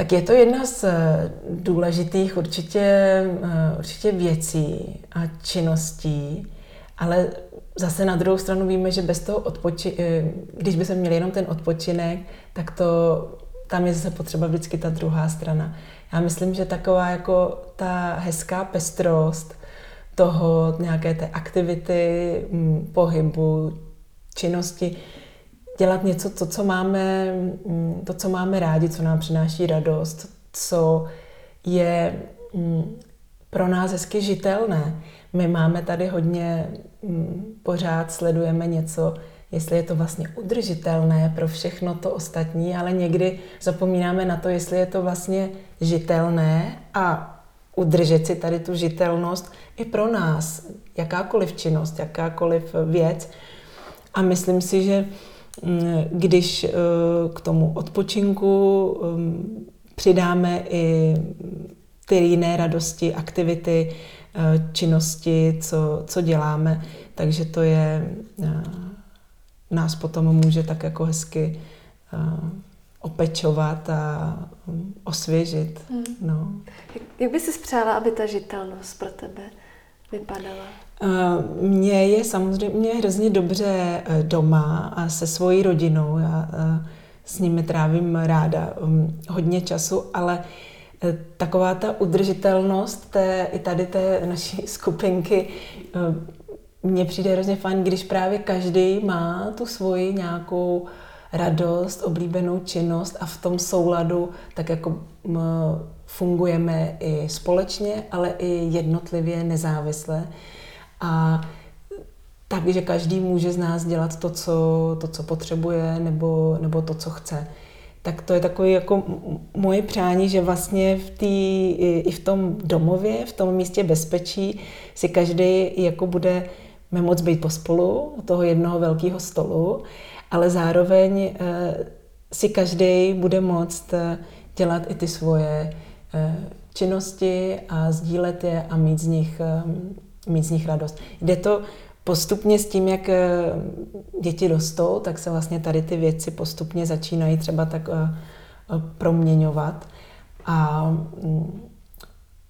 Tak je to jedna z eh, důležitých určitě, eh, určitě věcí a činností, ale zase na druhou stranu víme, že bez toho odpoči- eh, když by se měli jenom ten odpočinek, tak to, tam je zase potřeba vždycky ta druhá strana. Já myslím, že taková jako ta hezká pestrost toho nějaké té aktivity, mm, pohybu, činnosti, dělat něco, to, co máme, mm, to, co máme rádi, co nám přináší radost, co je mm, pro nás hezky žitelné. My máme tady hodně, mm, pořád sledujeme něco, jestli je to vlastně udržitelné pro všechno to ostatní, ale někdy zapomínáme na to, jestli je to vlastně žitelné a udržet si tady tu žitelnost i pro nás, jakákoliv činnost, jakákoliv věc. A myslím si, že když eh, k tomu odpočinku ehm, přidáme i ty jiné radosti, aktivity, eh, činnosti, co, co děláme, takže to je, eh, nás potom může tak jako hezky opečovat a hm, osvěžit. Hmm. No. Jak, jak by si spřála, aby ta žitelnost pro tebe vypadala? Mně je samozřejmě hrozně dobře eh, doma a se svojí rodinou. Já eh, s nimi trávím ráda um, hodně času, ale eh, taková ta udržitelnost té, i tady té naší skupinky mně přijde hrozně fajn, když právě každý má tu svoji nějakou radost, oblíbenou činnost a v tom souladu tak jako fungujeme i společně, ale i jednotlivě, nezávisle. A takže každý může z nás dělat to, co, to, co potřebuje, nebo, nebo to, co chce. Tak to je takové jako moje přání, že vlastně v tý, i v tom domově, v tom místě bezpečí si každý jako bude moc být pospolu u toho jednoho velkého stolu, ale zároveň eh, si každý bude moct eh, dělat i ty svoje eh, činnosti a sdílet je a mít z nich mít z nich radost. Jde to postupně s tím, jak eh, děti rostou, tak se vlastně tady ty věci postupně začínají třeba tak eh, eh, proměňovat. A mm,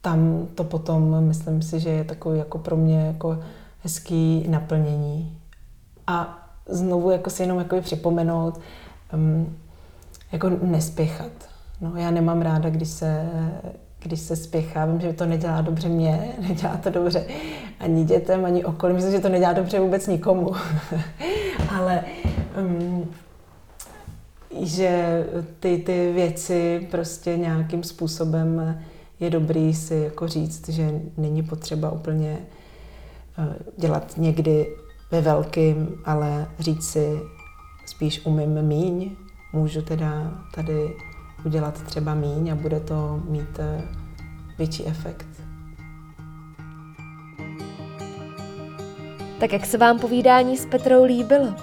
tam to potom, myslím si, že je takový jako pro mě jako hezký naplnění. A znovu jako si jenom jako připomenout, um, jako nespěchat. No, já nemám ráda, když se když se spěchá. Vím, že to nedělá dobře mě, nedělá to dobře ani dětem, ani okolí. Myslím, že to nedělá dobře vůbec nikomu. Ale um, že ty, ty věci prostě nějakým způsobem je dobrý si jako říct, že není potřeba úplně uh, dělat někdy ve velkým, ale říct si spíš umím míň, můžu teda tady udělat třeba míň a bude to mít eh, větší efekt. Tak jak se vám povídání s Petrou líbilo?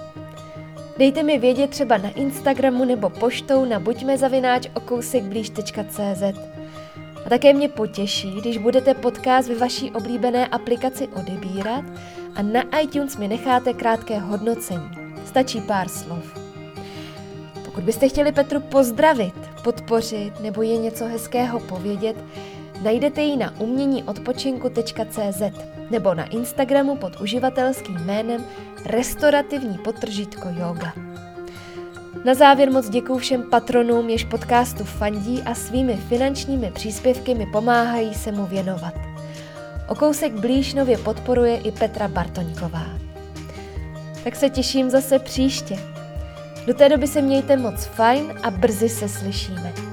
Dejte mi vědět třeba na Instagramu nebo poštou na buďmezavináč.okousikblíž.cz A také mě potěší, když budete podcast ve vaší oblíbené aplikaci odebírat a na iTunes mi necháte krátké hodnocení. Stačí pár slov. Pokud byste chtěli Petru pozdravit, podpořit nebo je něco hezkého povědět, Najdete ji na uměníodpočinku.cz nebo na Instagramu pod uživatelským jménem restaurativní potržitko yoga. Na závěr moc děkuji všem patronům, jež podcastu fandí a svými finančními příspěvky mi pomáhají se mu věnovat. O kousek blíž nově podporuje i Petra Bartoňková. Tak se těším zase příště. Do té doby se mějte moc fajn a brzy se slyšíme.